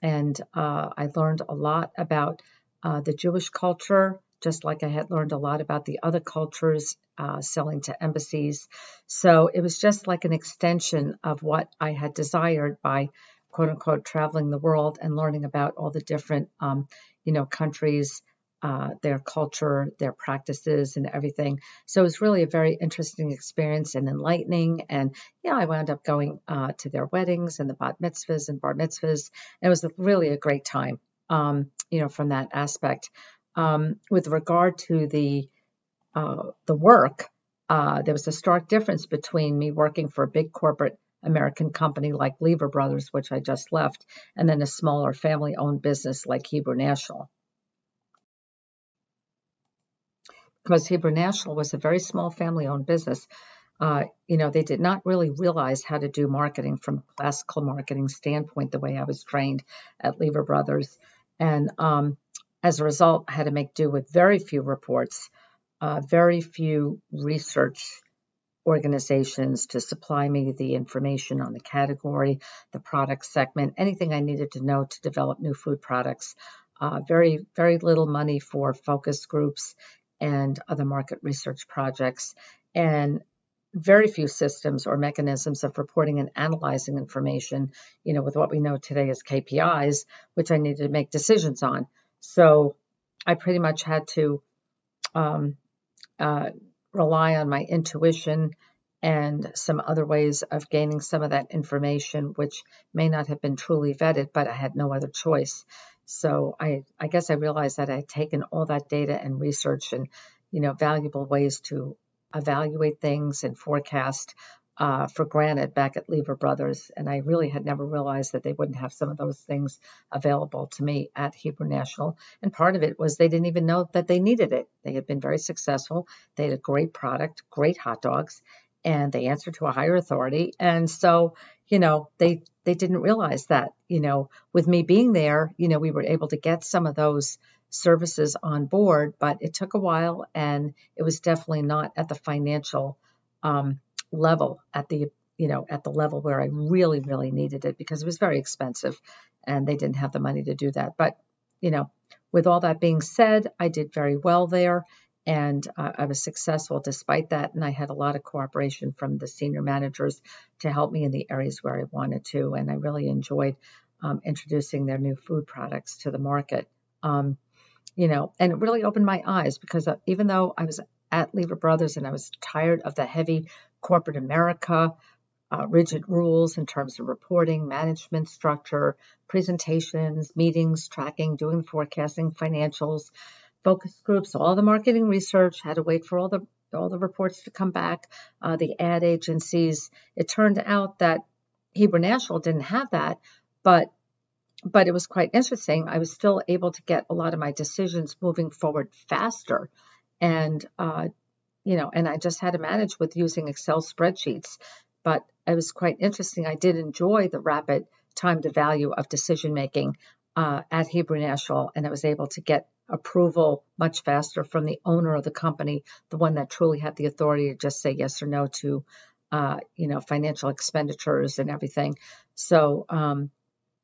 and uh, I learned a lot about uh, the Jewish culture, just like I had learned a lot about the other cultures uh, selling to embassies. So it was just like an extension of what I had desired by quote unquote traveling the world and learning about all the different, um, you know, countries uh, their culture, their practices, and everything. So it was really a very interesting experience and enlightening. And yeah, I wound up going uh, to their weddings and the bat mitzvahs and bar mitzvahs. It was really a great time, um, you know, from that aspect. Um, with regard to the uh, the work, uh, there was a stark difference between me working for a big corporate American company like Lever Brothers, which I just left, and then a smaller family-owned business like Hebrew National. Because Hebrew National was a very small family owned business. Uh, you know, they did not really realize how to do marketing from a classical marketing standpoint the way I was trained at Lever Brothers. And um, as a result, I had to make do with very few reports, uh, very few research organizations to supply me the information on the category, the product segment, anything I needed to know to develop new food products. Uh, very, very little money for focus groups and other market research projects, and very few systems or mechanisms of reporting and analyzing information, you know, with what we know today as KPIs, which I needed to make decisions on. So I pretty much had to um, uh, rely on my intuition and some other ways of gaining some of that information, which may not have been truly vetted, but I had no other choice. So I, I guess I realized that I had taken all that data and research and, you know, valuable ways to evaluate things and forecast uh, for granted back at Lever Brothers. And I really had never realized that they wouldn't have some of those things available to me at Hebrew National. And part of it was they didn't even know that they needed it. They had been very successful. They had a great product, great hot dogs, and they answered to a higher authority. And so, you know, they they didn't realize that, you know, with me being there, you know, we were able to get some of those services on board, but it took a while and it was definitely not at the financial um, level at the you know at the level where I really really needed it because it was very expensive and they didn't have the money to do that. But you know, with all that being said, I did very well there and uh, I was successful despite that. And I had a lot of cooperation from the senior managers to help me in the areas where I wanted to. And I really enjoyed um, introducing their new food products to the market. Um, you know, and it really opened my eyes because uh, even though I was at Lever Brothers and I was tired of the heavy corporate America, uh, rigid rules in terms of reporting, management structure, presentations, meetings, tracking, doing forecasting, financials, focus groups, all the marketing research, had to wait for all the all the reports to come back, uh, the ad agencies. It turned out that Hebrew National didn't have that, but but it was quite interesting. I was still able to get a lot of my decisions moving forward faster, and uh, you know, and I just had to manage with using Excel spreadsheets. But it was quite interesting. I did enjoy the rapid time to value of decision making uh, at Hebrew National, and I was able to get approval much faster from the owner of the company, the one that truly had the authority to just say yes or no to, uh, you know, financial expenditures and everything. So, um,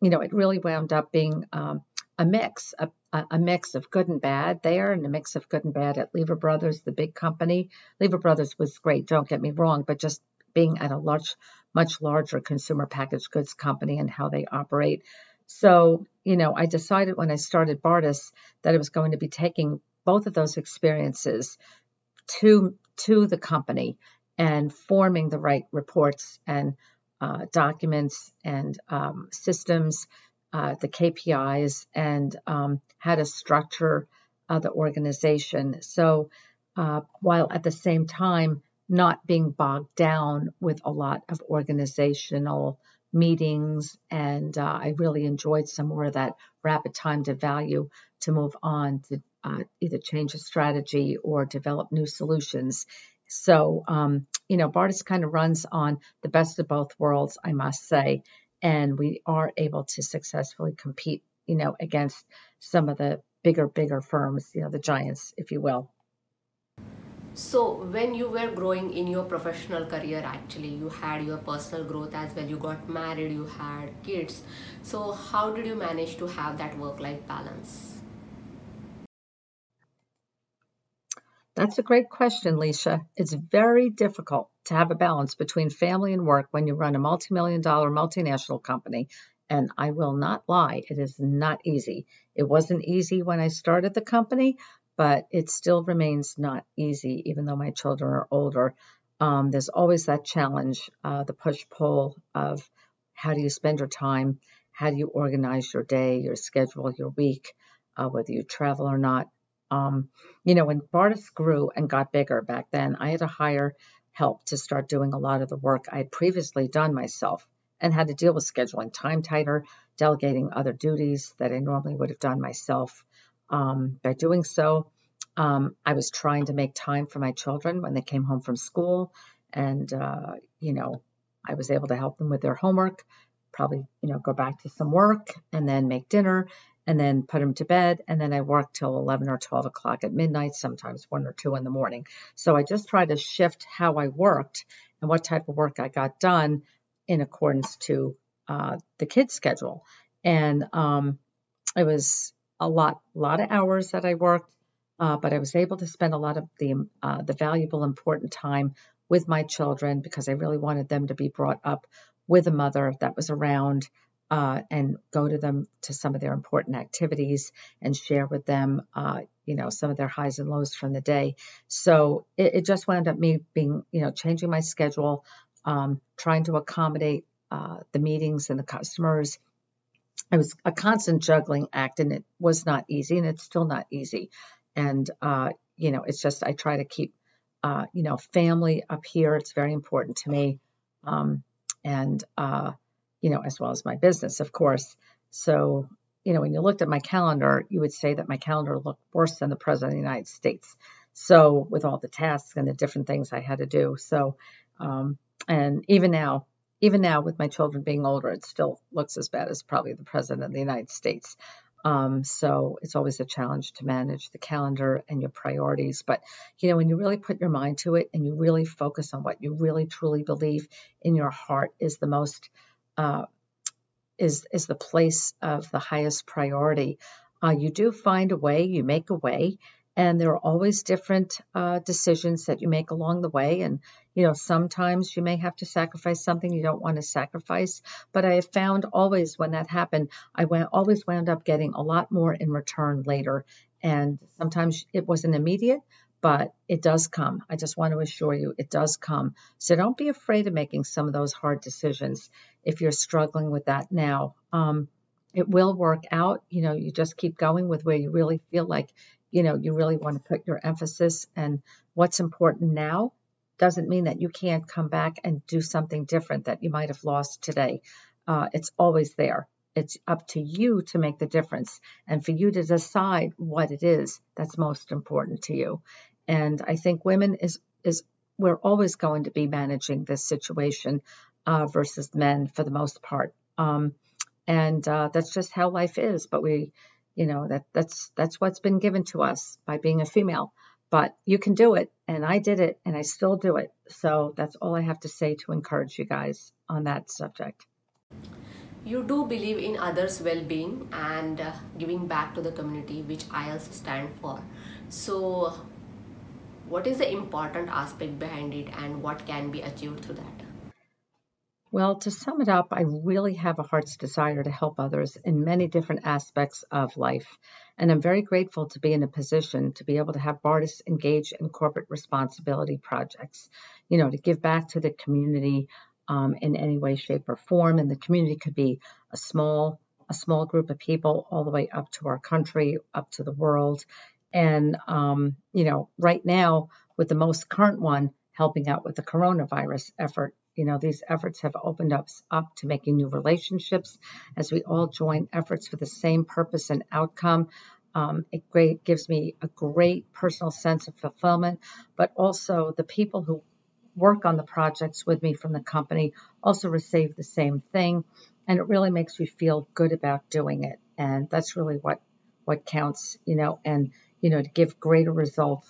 you know, it really wound up being um, a mix, a, a, mix of good and bad there, and a mix of good and bad at Lever Brothers, the big company. Lever Brothers was great, don't get me wrong, but just being at a large, much larger consumer packaged goods company and how they operate. So, you know, I decided when I started Bardess that I was going to be taking both of those experiences to to the company and forming the right reports and uh, documents and um, systems, uh, the KPIs, and um, how to structure uh, the organization. So, uh, while at the same time not being bogged down with a lot of organizational meetings, and uh, I really enjoyed some more of that rapid time to value to move on to uh, either change a strategy or develop new solutions. So, um, you know, Bardess kind of runs on the best of both worlds, I must say, and we are able to successfully compete, you know, against some of the bigger, bigger firms, you know, the giants, if you will. So, when you were growing in your professional career, actually, you had your personal growth as well. You got married, you had kids. So, how did you manage to have that work life balance? That's a great question, Leisha. It's very difficult to have a balance between family and work when you run a multi million dollar multinational company. And I will not lie, it is not easy. It wasn't easy when I started the company, but it still remains not easy, even though my children are older. Um, there's always that challenge, uh, the push pull of how do you spend your time? How do you organize your day, your schedule, your week, uh, whether you travel or not? Um, you know, when Bardess grew and got bigger back then, I had to hire help to start doing a lot of the work I had previously done myself and had to deal with scheduling time tighter, delegating other duties that I normally would have done myself. Um, by doing so, um, I was trying to make time for my children when they came home from school, and uh, you know, I was able to help them with their homework. Probably, you know, go back to some work and then make dinner and then put them to bed. And then I worked till 11 or 12 o'clock at midnight, sometimes one or two in the morning. So I just tried to shift how I worked and what type of work I got done in accordance to uh, the kids' schedule. And um, it was a lot, lot of hours that I worked, uh, but I was able to spend a lot of the uh, the valuable, important time with my children because I really wanted them to be brought up with a mother that was around uh, and go to them to some of their important activities and share with them, uh, you know, some of their highs and lows from the day. So it, it just wound up me being, you know, changing my schedule, um, trying to accommodate uh, the meetings and the customers it was a constant juggling act and it was not easy and it's still not easy. And uh, you know it's just i try to keep uh, you know family up here. It's very important to me um, and uh, you know as well as my business of course. So you know when you looked at my calendar you would say that my calendar looked worse than the president of the united states. So with all the tasks and the different things i had to do. So um, and even now even now with my children being older, it still looks as bad as probably the president of the United States. Um, so it's always a challenge to manage the calendar and your priorities. But you know, when you really put your mind to it and you really focus on what you really truly believe in your heart is the most uh, is is the place of the highest priority. uh, you do find a way, you make a way, and there are always different uh, decisions that you make along the way. And, you know, sometimes you may have to sacrifice something you don't want to sacrifice. But I have found always when that happened, I went, always wound up getting a lot more in return later. And sometimes it wasn't immediate, but it does come. I just want to assure you it does come. So don't be afraid of making some of those hard decisions if you're struggling with that now. Um, it will work out. You know, you just keep going with where you really feel like, you know, you really want to put your emphasis and what's important now doesn't mean that you can't come back and do something different that you might have lost today. Uh, it's always there. It's up to you to make the difference and for you to decide what it is that's most important to you. And I think women is is we're always going to be managing this situation uh, versus men for the most part. Um, and uh, that's just how life is. But we, you know, that that's that's what's been given to us by being a female. But you can do it, and I did it, and I still do it. So that's all I have to say to encourage you guys on that subject. You do believe in others' well-being and uh, giving back to the community, which I also stand for. So, what is the important aspect behind it, and what can be achieved through that? Well, to sum it up, I really have a heart's desire to help others in many different aspects of life. And I'm very grateful to be in a position to be able to have Bardess engage in corporate responsibility projects, you know, to give back to the community um, in any way, shape, or form. And the community could be a small, a small group of people all the way up to our country, up to the world. And, um, you know, right now, with the most current one, helping out with the coronavirus effort you know, these efforts have opened us up to making new relationships as we all join efforts for the same purpose and outcome. Um, it great, gives me a great personal sense of fulfillment, but also the people who work on the projects with me from the company also receive the same thing. And it really makes me feel good about doing it. And that's really what, what counts, you know, and, you know, to give greater results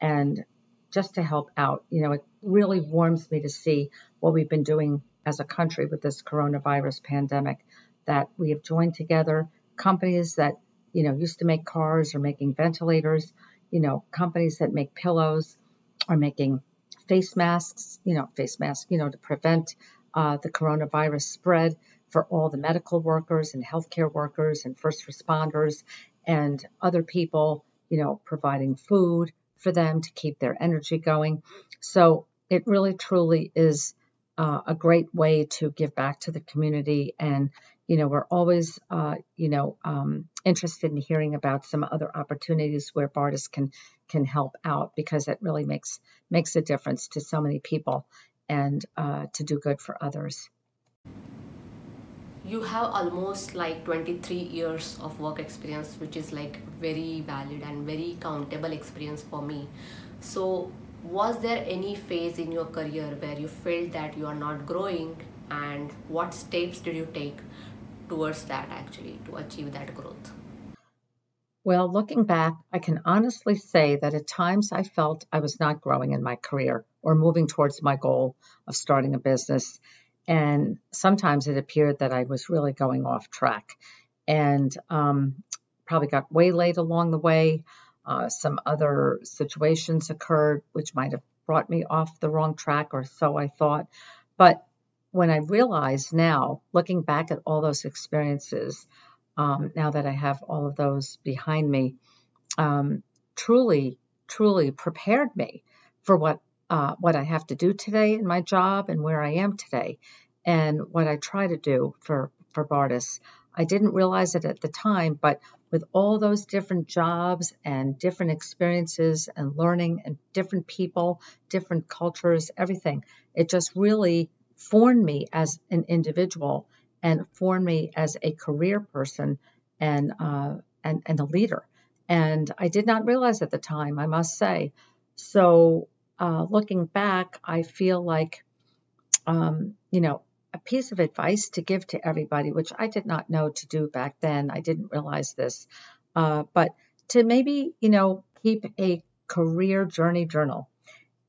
and just to help out. You know, it really warms me to see what we've been doing as a country with this coronavirus pandemic, that we have joined together companies that, you know, used to make cars or making ventilators, you know, companies that make pillows are making face masks, you know, face masks, you know, to prevent uh, the coronavirus spread for all the medical workers and healthcare workers and first responders and other people, you know, providing food for them to keep their energy going. So it really truly is uh, a great way to give back to the community. And, you know, we're always, uh, you know, um, interested in hearing about some other opportunities where Bardess can can help out because it really makes makes a difference to so many people and uh, to do good for others. You have almost like 23 years of work experience, which is like very valid and very countable experience for me. So, was there any phase in your career where you felt that you are not growing? And what steps did you take towards that actually to achieve that growth? Well looking back i can honestly say that at times i felt i was not growing in my career or moving towards my goal of starting a business and sometimes it appeared that i was really going off track and um, probably got waylaid along the way uh, some other situations occurred which might have brought me off the wrong track, or so I thought. But when I realize now, looking back at all those experiences, um, now that I have all of those behind me, um, truly, truly prepared me for what uh, what I have to do today in my job and where I am today, and what I try to do for for Bardess. I didn't realize it at the time, but with all those different jobs and different experiences and learning and different people, different cultures, everything, it just really formed me as an individual and formed me as a career person and uh, and and a leader. And I did not realize at the time, I must say. So uh, looking back, I feel like, um, you know, a piece of advice to give to everybody, which I did not know to do back then. I didn't realize this, uh, but to maybe, you know, keep a career journey journal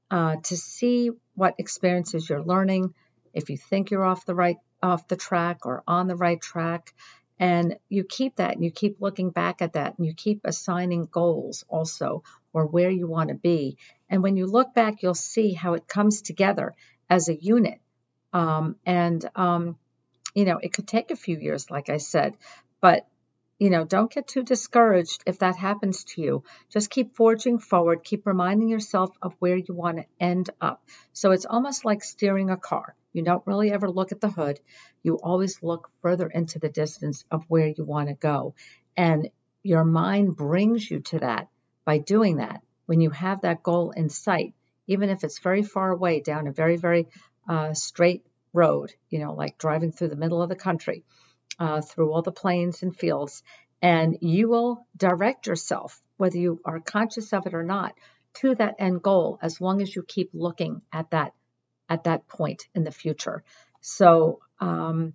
uh, to see what experiences you're learning, if you think you're off the right off the track or on the right track, And you keep that and you keep looking back at that and you keep assigning goals also or where you want to be. And when you look back, you'll see how it comes together as a unit. Um, and, um, you know, it could take a few years, like I said, but you know, don't get too discouraged if that happens to you. Just keep forging forward, keep reminding yourself of where you want to end up. So it's almost like steering a car. You don't really ever look at the hood. You always look further into the distance of where you want to go. And your mind brings you to that by doing that. When you have that goal in sight, even if it's very far away down a very, very uh, straight road, you know, like driving through the middle of the country uh, through all the plains and fields, and you will direct yourself, whether you are conscious of it or not, to that end goal as long as you keep looking at that at that point in the future. So um,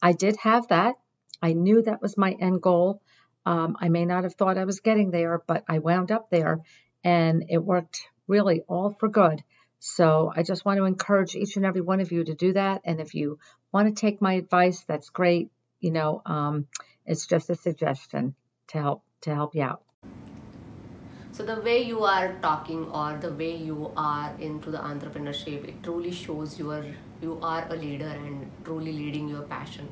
I did have that. I knew that was my end goal. Um, I may not have thought I was getting there, but I wound up there, and it worked really all for good. So I just want to encourage each and every one of you to do that. And if you want to take my advice, that's great. You know, um, it's just a suggestion to help to help you out. So the way you are talking or the way you are into the entrepreneurship, it truly shows you are you are a leader and truly leading your passion.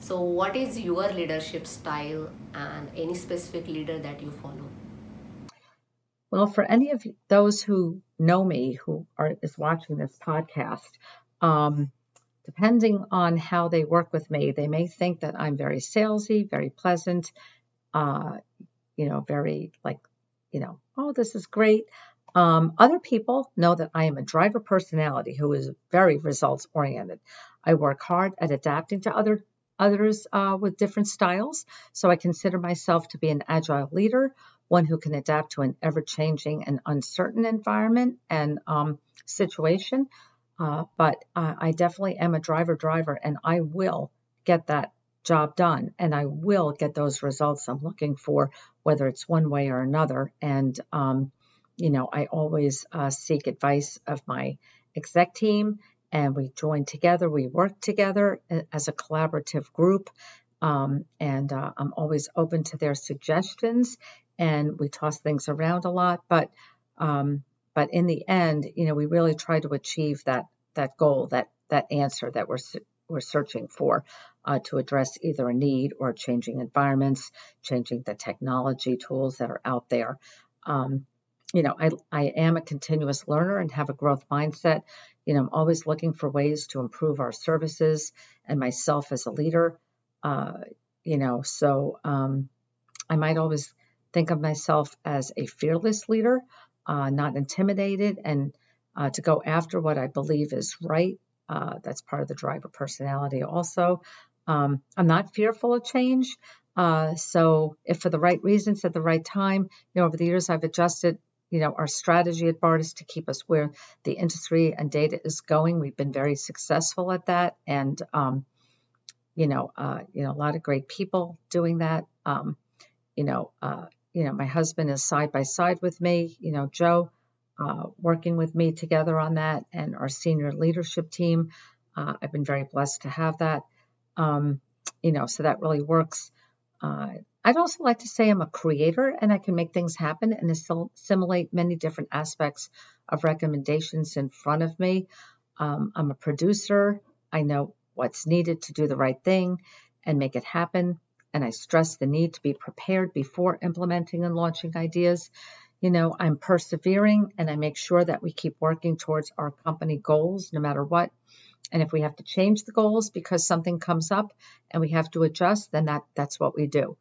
So what is your leadership style and any specific leader that you follow? Well, for any of those who know me, who are is watching this podcast, um, depending on how they work with me, they may think that I'm very salesy, very pleasant, uh, you know, very like, you know, oh, this is great. Um, other people know that I am a driver personality who is very results oriented. I work hard at adapting to other others uh, with different styles, so I consider myself to be an agile leader one who can adapt to an ever changing and uncertain environment and um, situation. Uh, but uh, I definitely am a driver driver and I will get that job done and I will get those results I'm looking for, whether it's one way or another. And, um, you know, I always uh, seek advice of my exec team and we join together, we work together uh, as a collaborative group. Um, and uh, I'm always open to their suggestions and we toss things around a lot. But um, but in the end, you know, we really try to achieve that that goal, that that answer that we're we're searching for uh, to address either a need or changing environments, changing the technology tools that are out there. Um, you know, I, I am a continuous learner and have a growth mindset. You know, I'm always looking for ways to improve our services and myself as a leader. Uh, you know, so um, I might always think of myself as a fearless leader, uh, not intimidated, and uh, to go after what I believe is right. Uh, that's part of the driver personality, also. Um, I'm not fearful of change. Uh, so, if for the right reasons at the right time, you know, over the years I've adjusted, you know, our strategy at Bardess to keep us where the industry and data is going. We've been very successful at that, and um, you know, uh, you know, a lot of great people doing that. Um, you know, uh, you know, my husband is side by side with me, you know, Joe, uh, working with me together on that, and our senior leadership team. Uh, I've been very blessed to have that. Um, you know, so that really works. I'd also like to say I'm a creator and I can make things happen and assimilate many different aspects of recommendations in front of me. Um, I'm a producer. I know what's needed to do the right thing and make it happen and I stress the need to be prepared before implementing and launching ideas. You know, I'm persevering and I make sure that we keep working towards our company goals no matter what. And if we have to change the goals because something comes up and we have to adjust, then that that's what we do.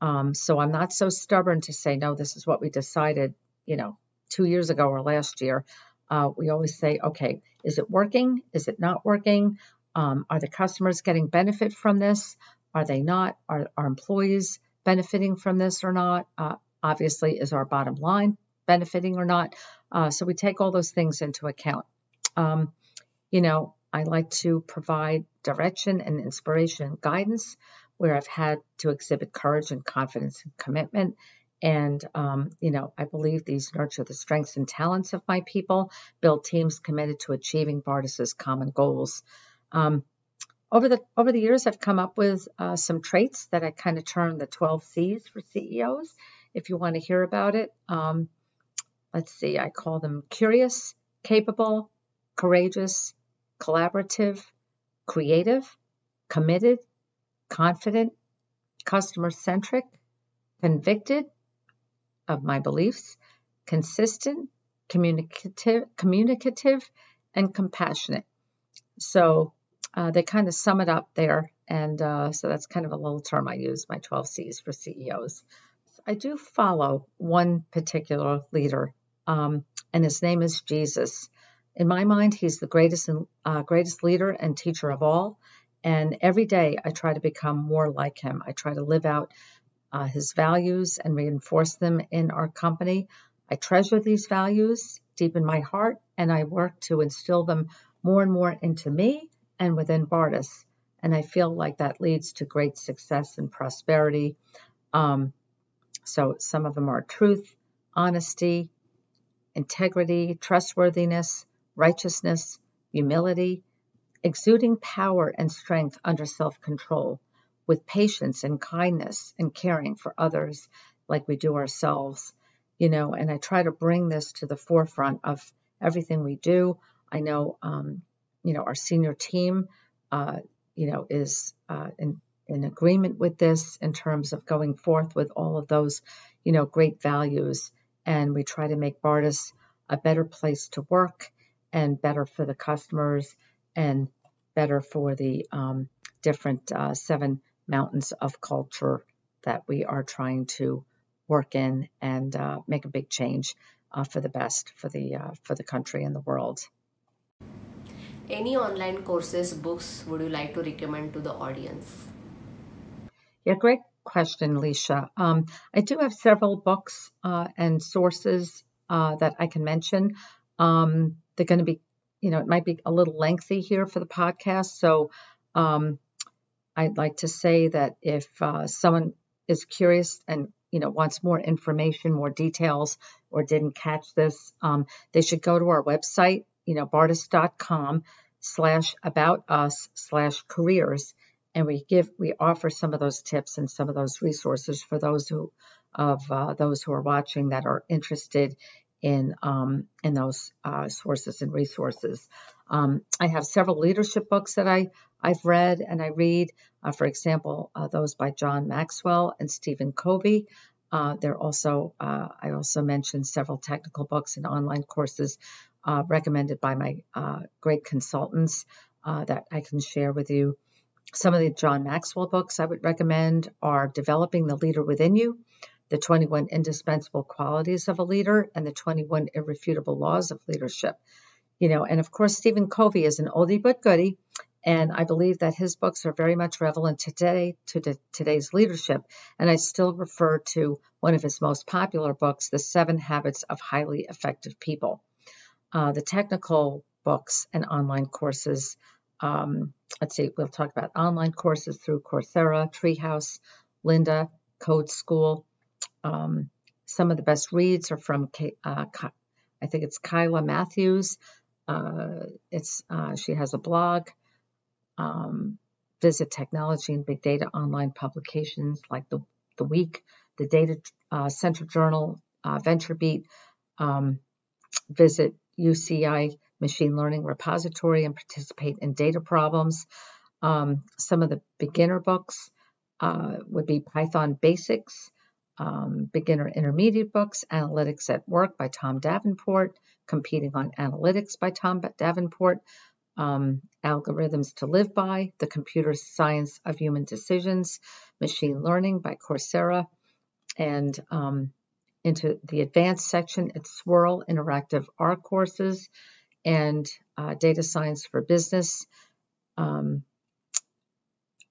Um, so I'm not so stubborn to say no. This is what we decided. You know, two years ago or last year. Uh, we always say, okay, is it working? Is it not working? Um, are the customers getting benefit from this? Are they not? Are our employees benefiting from this or not? Uh, obviously, is our bottom line benefiting or not? Uh, so we take all those things into account. Um, you know, I like to provide direction and inspiration and guidance where I've had to exhibit courage and confidence and commitment. And, um, you know, I believe these nurture the strengths and talents of my people, build teams committed to achieving Bardess's common goals. Um, over the over the years, I've come up with uh, some traits that I kind of term the 12 C's for CEOs. If you want to hear about it, um, let's see. I call them curious, capable, courageous, collaborative, creative, committed, confident, customer centric, convicted of my beliefs, consistent, communicative, communicative, and compassionate. So uh, they kind of sum it up there. And uh, so that's kind of a little term I use, my 12 C's for CEOs. I do follow one particular leader, um, and his name is Jesus. In my mind, he's the greatest uh, greatest leader and teacher of all. And every day I try to become more like him. I try to live out uh, his values and reinforce them in our company. I treasure these values deep in my heart, and I work to instill them more and more into me and within Bardess. And I feel like that leads to great success and prosperity. Um, so some of them are truth, honesty, integrity, trustworthiness, righteousness, humility, exuding power and strength under self control, with patience and kindness and caring for others like we do ourselves. You know, and I try to bring this to the forefront of everything we do. I know um, you know, our senior team, uh, you know, is uh, in, in agreement with this in terms of going forth with all of those, you know, great values. And we try to make Bardess a better place to work and better for the customers and better for the um, different uh, seven mountains of culture that we are trying to work in and uh, make a big change uh, for the best for the uh, for the country and the world. Any online courses, books would you like to recommend to the audience? Yeah, great question, Alicia. Um, I do have several books uh, and sources uh, that I can mention. Um, they're going to be, you know, it might be a little lengthy here for the podcast. So um, I'd like to say that if uh, someone is curious and you know wants more information, more details, or didn't catch this, um, they should go to our website, you know, bardess.com slash about us slash careers. And we give, we offer some of those tips and some of those resources for those who, of uh, those who are watching that are interested in um, in those uh, sources and resources. Um, I have several leadership books that I I've read and I read. Uh, for example, uh, those by John Maxwell and Stephen Covey. Uh, there also, uh, I also mentioned several technical books and online courses uh, recommended by my uh, great consultants that I can share with you. Some of the John Maxwell books I would recommend are Developing the Leader Within You, The 21 Indispensable Qualities of a Leader, and The 21 Irrefutable Laws of Leadership. You know, and of course, Stephen Covey is an oldie but goodie, and I believe that his books are very much relevant today to today's leadership. And I still refer to one of his most popular books, The Seven Habits of Highly Effective People. Uh, the technical books and online courses. Um, let's see, we'll talk about online courses through Coursera, Treehouse, Lynda, Code School. Um, some of the best reads are from, uh, I think it's Kyla Matthews. Uh, it's uh, she has a blog um, visit technology and big data online publications like the, the Week, the Data uh, Center Journal, uh, VentureBeat. Um, visit UCI Machine Learning Repository and participate in data problems. Um, some of the beginner books uh, would be Python Basics, um, Beginner Intermediate books, Analytics at Work by Tom Davenport, Competing on Analytics by Tom Davenport, um, Algorithms to Live By, The Computer Science of Human Decisions, Machine Learning by Coursera, and um, into the advanced section, at Swirl Interactive R courses and uh, Data Science for Business. Um,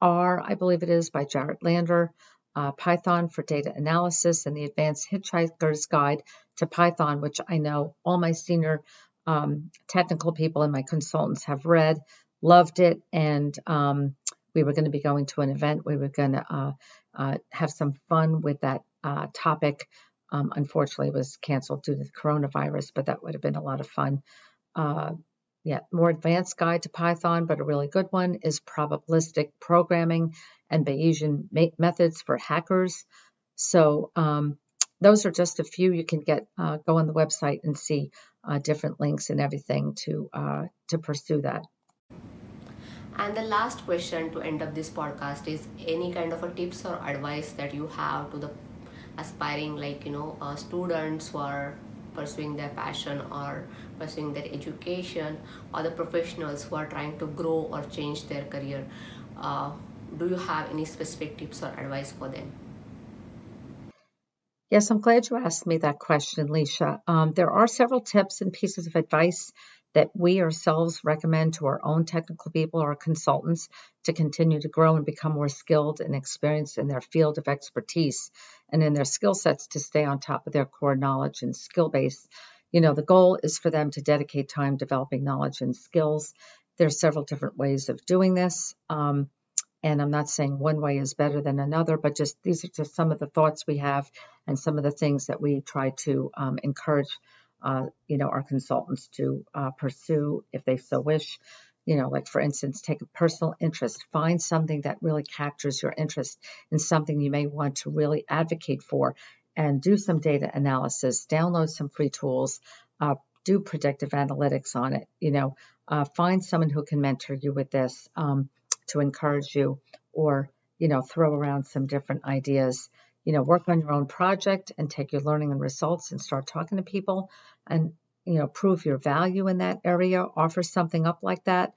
R, I believe it is, by Jared Lander, uh, Python for data analysis, and the Advanced Hitchhiker's Guide to Python, which I know all my senior um, technical people and my consultants have read, loved it, and um, we were going to be going to an event. We were going to uh, uh, have some fun with that uh, topic. Um, unfortunately, was canceled due to the coronavirus, but that would have been a lot of fun. Yeah, more advanced guide to Python, but a really good one is probabilistic programming and Bayesian methods for hackers. So um, those are just a few. You can get uh, go on the website and see uh, different links and everything to uh, to pursue that. And the last question to end up this podcast is any kind of a tips or advice that you have to the aspiring like you know uh, students who are pursuing their passion or pursuing their education or the professionals who are trying to grow or change their career uh, do you have any specific tips or advice for them Yes, I'm glad you asked me that question, Leisha. Um, there are several tips and pieces of advice that we ourselves recommend to our own technical people or consultants to continue to grow and become more skilled and experienced in their field of expertise and in their skill sets to stay on top of their core knowledge and skill base. You know, the goal is for them to dedicate time developing knowledge and skills. There are several different ways of doing this. Um, and I'm not saying one way is better than another, but just these are just some of the thoughts we have and some of the things that we try to um, encourage, uh, you know, our consultants to uh, pursue if they so wish. You know, like for instance, take a personal interest, find something that really captures your interest in something you may want to really advocate for, and do some data analysis, download some free tools, uh, do predictive analytics on it. You know, uh, find someone who can mentor you with this. Um, to encourage you or, you know, throw around some different ideas. You know, work on your own project and take your learning and results and start talking to people and, you know, prove your value in that area, offer something up like that,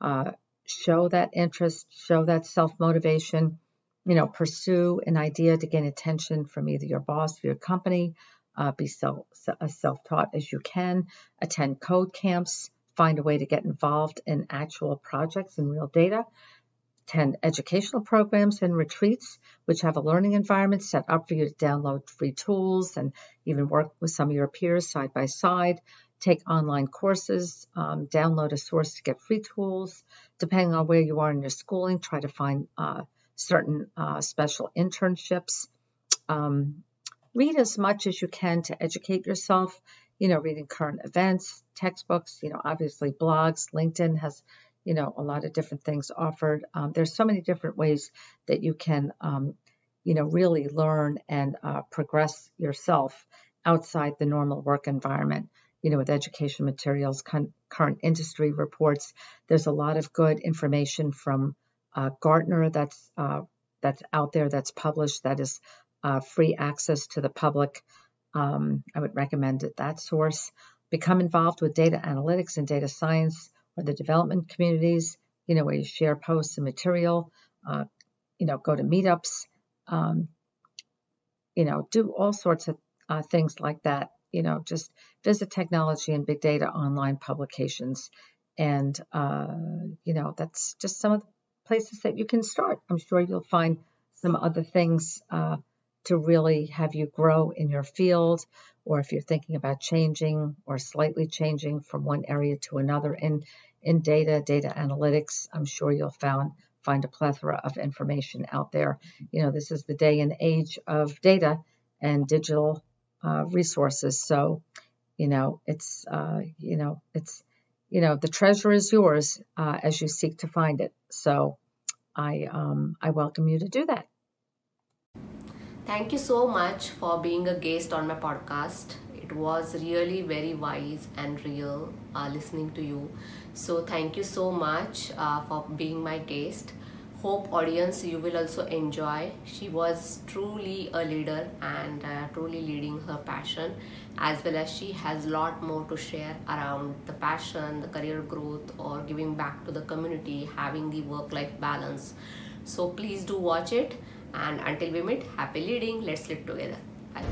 uh, show that interest, show that self motivation, you know, pursue an idea to gain attention from either your boss or your company. Uh, be self, as self-taught as you can, attend code camps, find a way to get involved in actual projects and real data, attend educational programs and retreats, which have a learning environment set up for you to download free tools and even work with some of your peers side by side, take online courses, um, download a source to get free tools. Depending on where you are in your schooling, try to find uh, certain uh, special internships. Um, read as much as you can to educate yourself you know, reading current events, textbooks, you know, obviously blogs. LinkedIn has, you know, a lot of different things offered. Um, there's so many different ways that you can, um, you know, really learn and uh, progress yourself outside the normal work environment. You know, with education materials, con- current industry reports. There's a lot of good information from uh, Gartner that's uh, that's out there that's published that is uh, free access to the public. Um, I would recommend that source. Become involved with data analytics and data science or the development communities, you know, where you share posts and material, uh, you know, go to meetups, um, you know, do all sorts of uh, things like that. You know, just visit technology and big data online publications. And, uh, you know, that's just some of the places that you can start. I'm sure you'll find some other things uh, to really have you grow in your field, or if you're thinking about changing or slightly changing from one area to another in, in data, data analytics, I'm sure you'll found, find a plethora of information out there. You know, this is the day and age of data and digital uh, resources. So, you know, it's, uh, you know, it's, you know, the treasure is yours uh, as you seek to find it. So, I um, I welcome you to do that. Thank you so much for being a guest on my podcast. It was really very wise and real uh, listening to you. So, thank you so much uh, for being my guest. Hope audience you will also enjoy. She was truly a leader and uh, truly leading her passion, as well as she has a lot more to share around the passion, the career growth, or giving back to the community, having the work life balance. So, please do watch it and until we meet, happy leading. Let's live together. I'll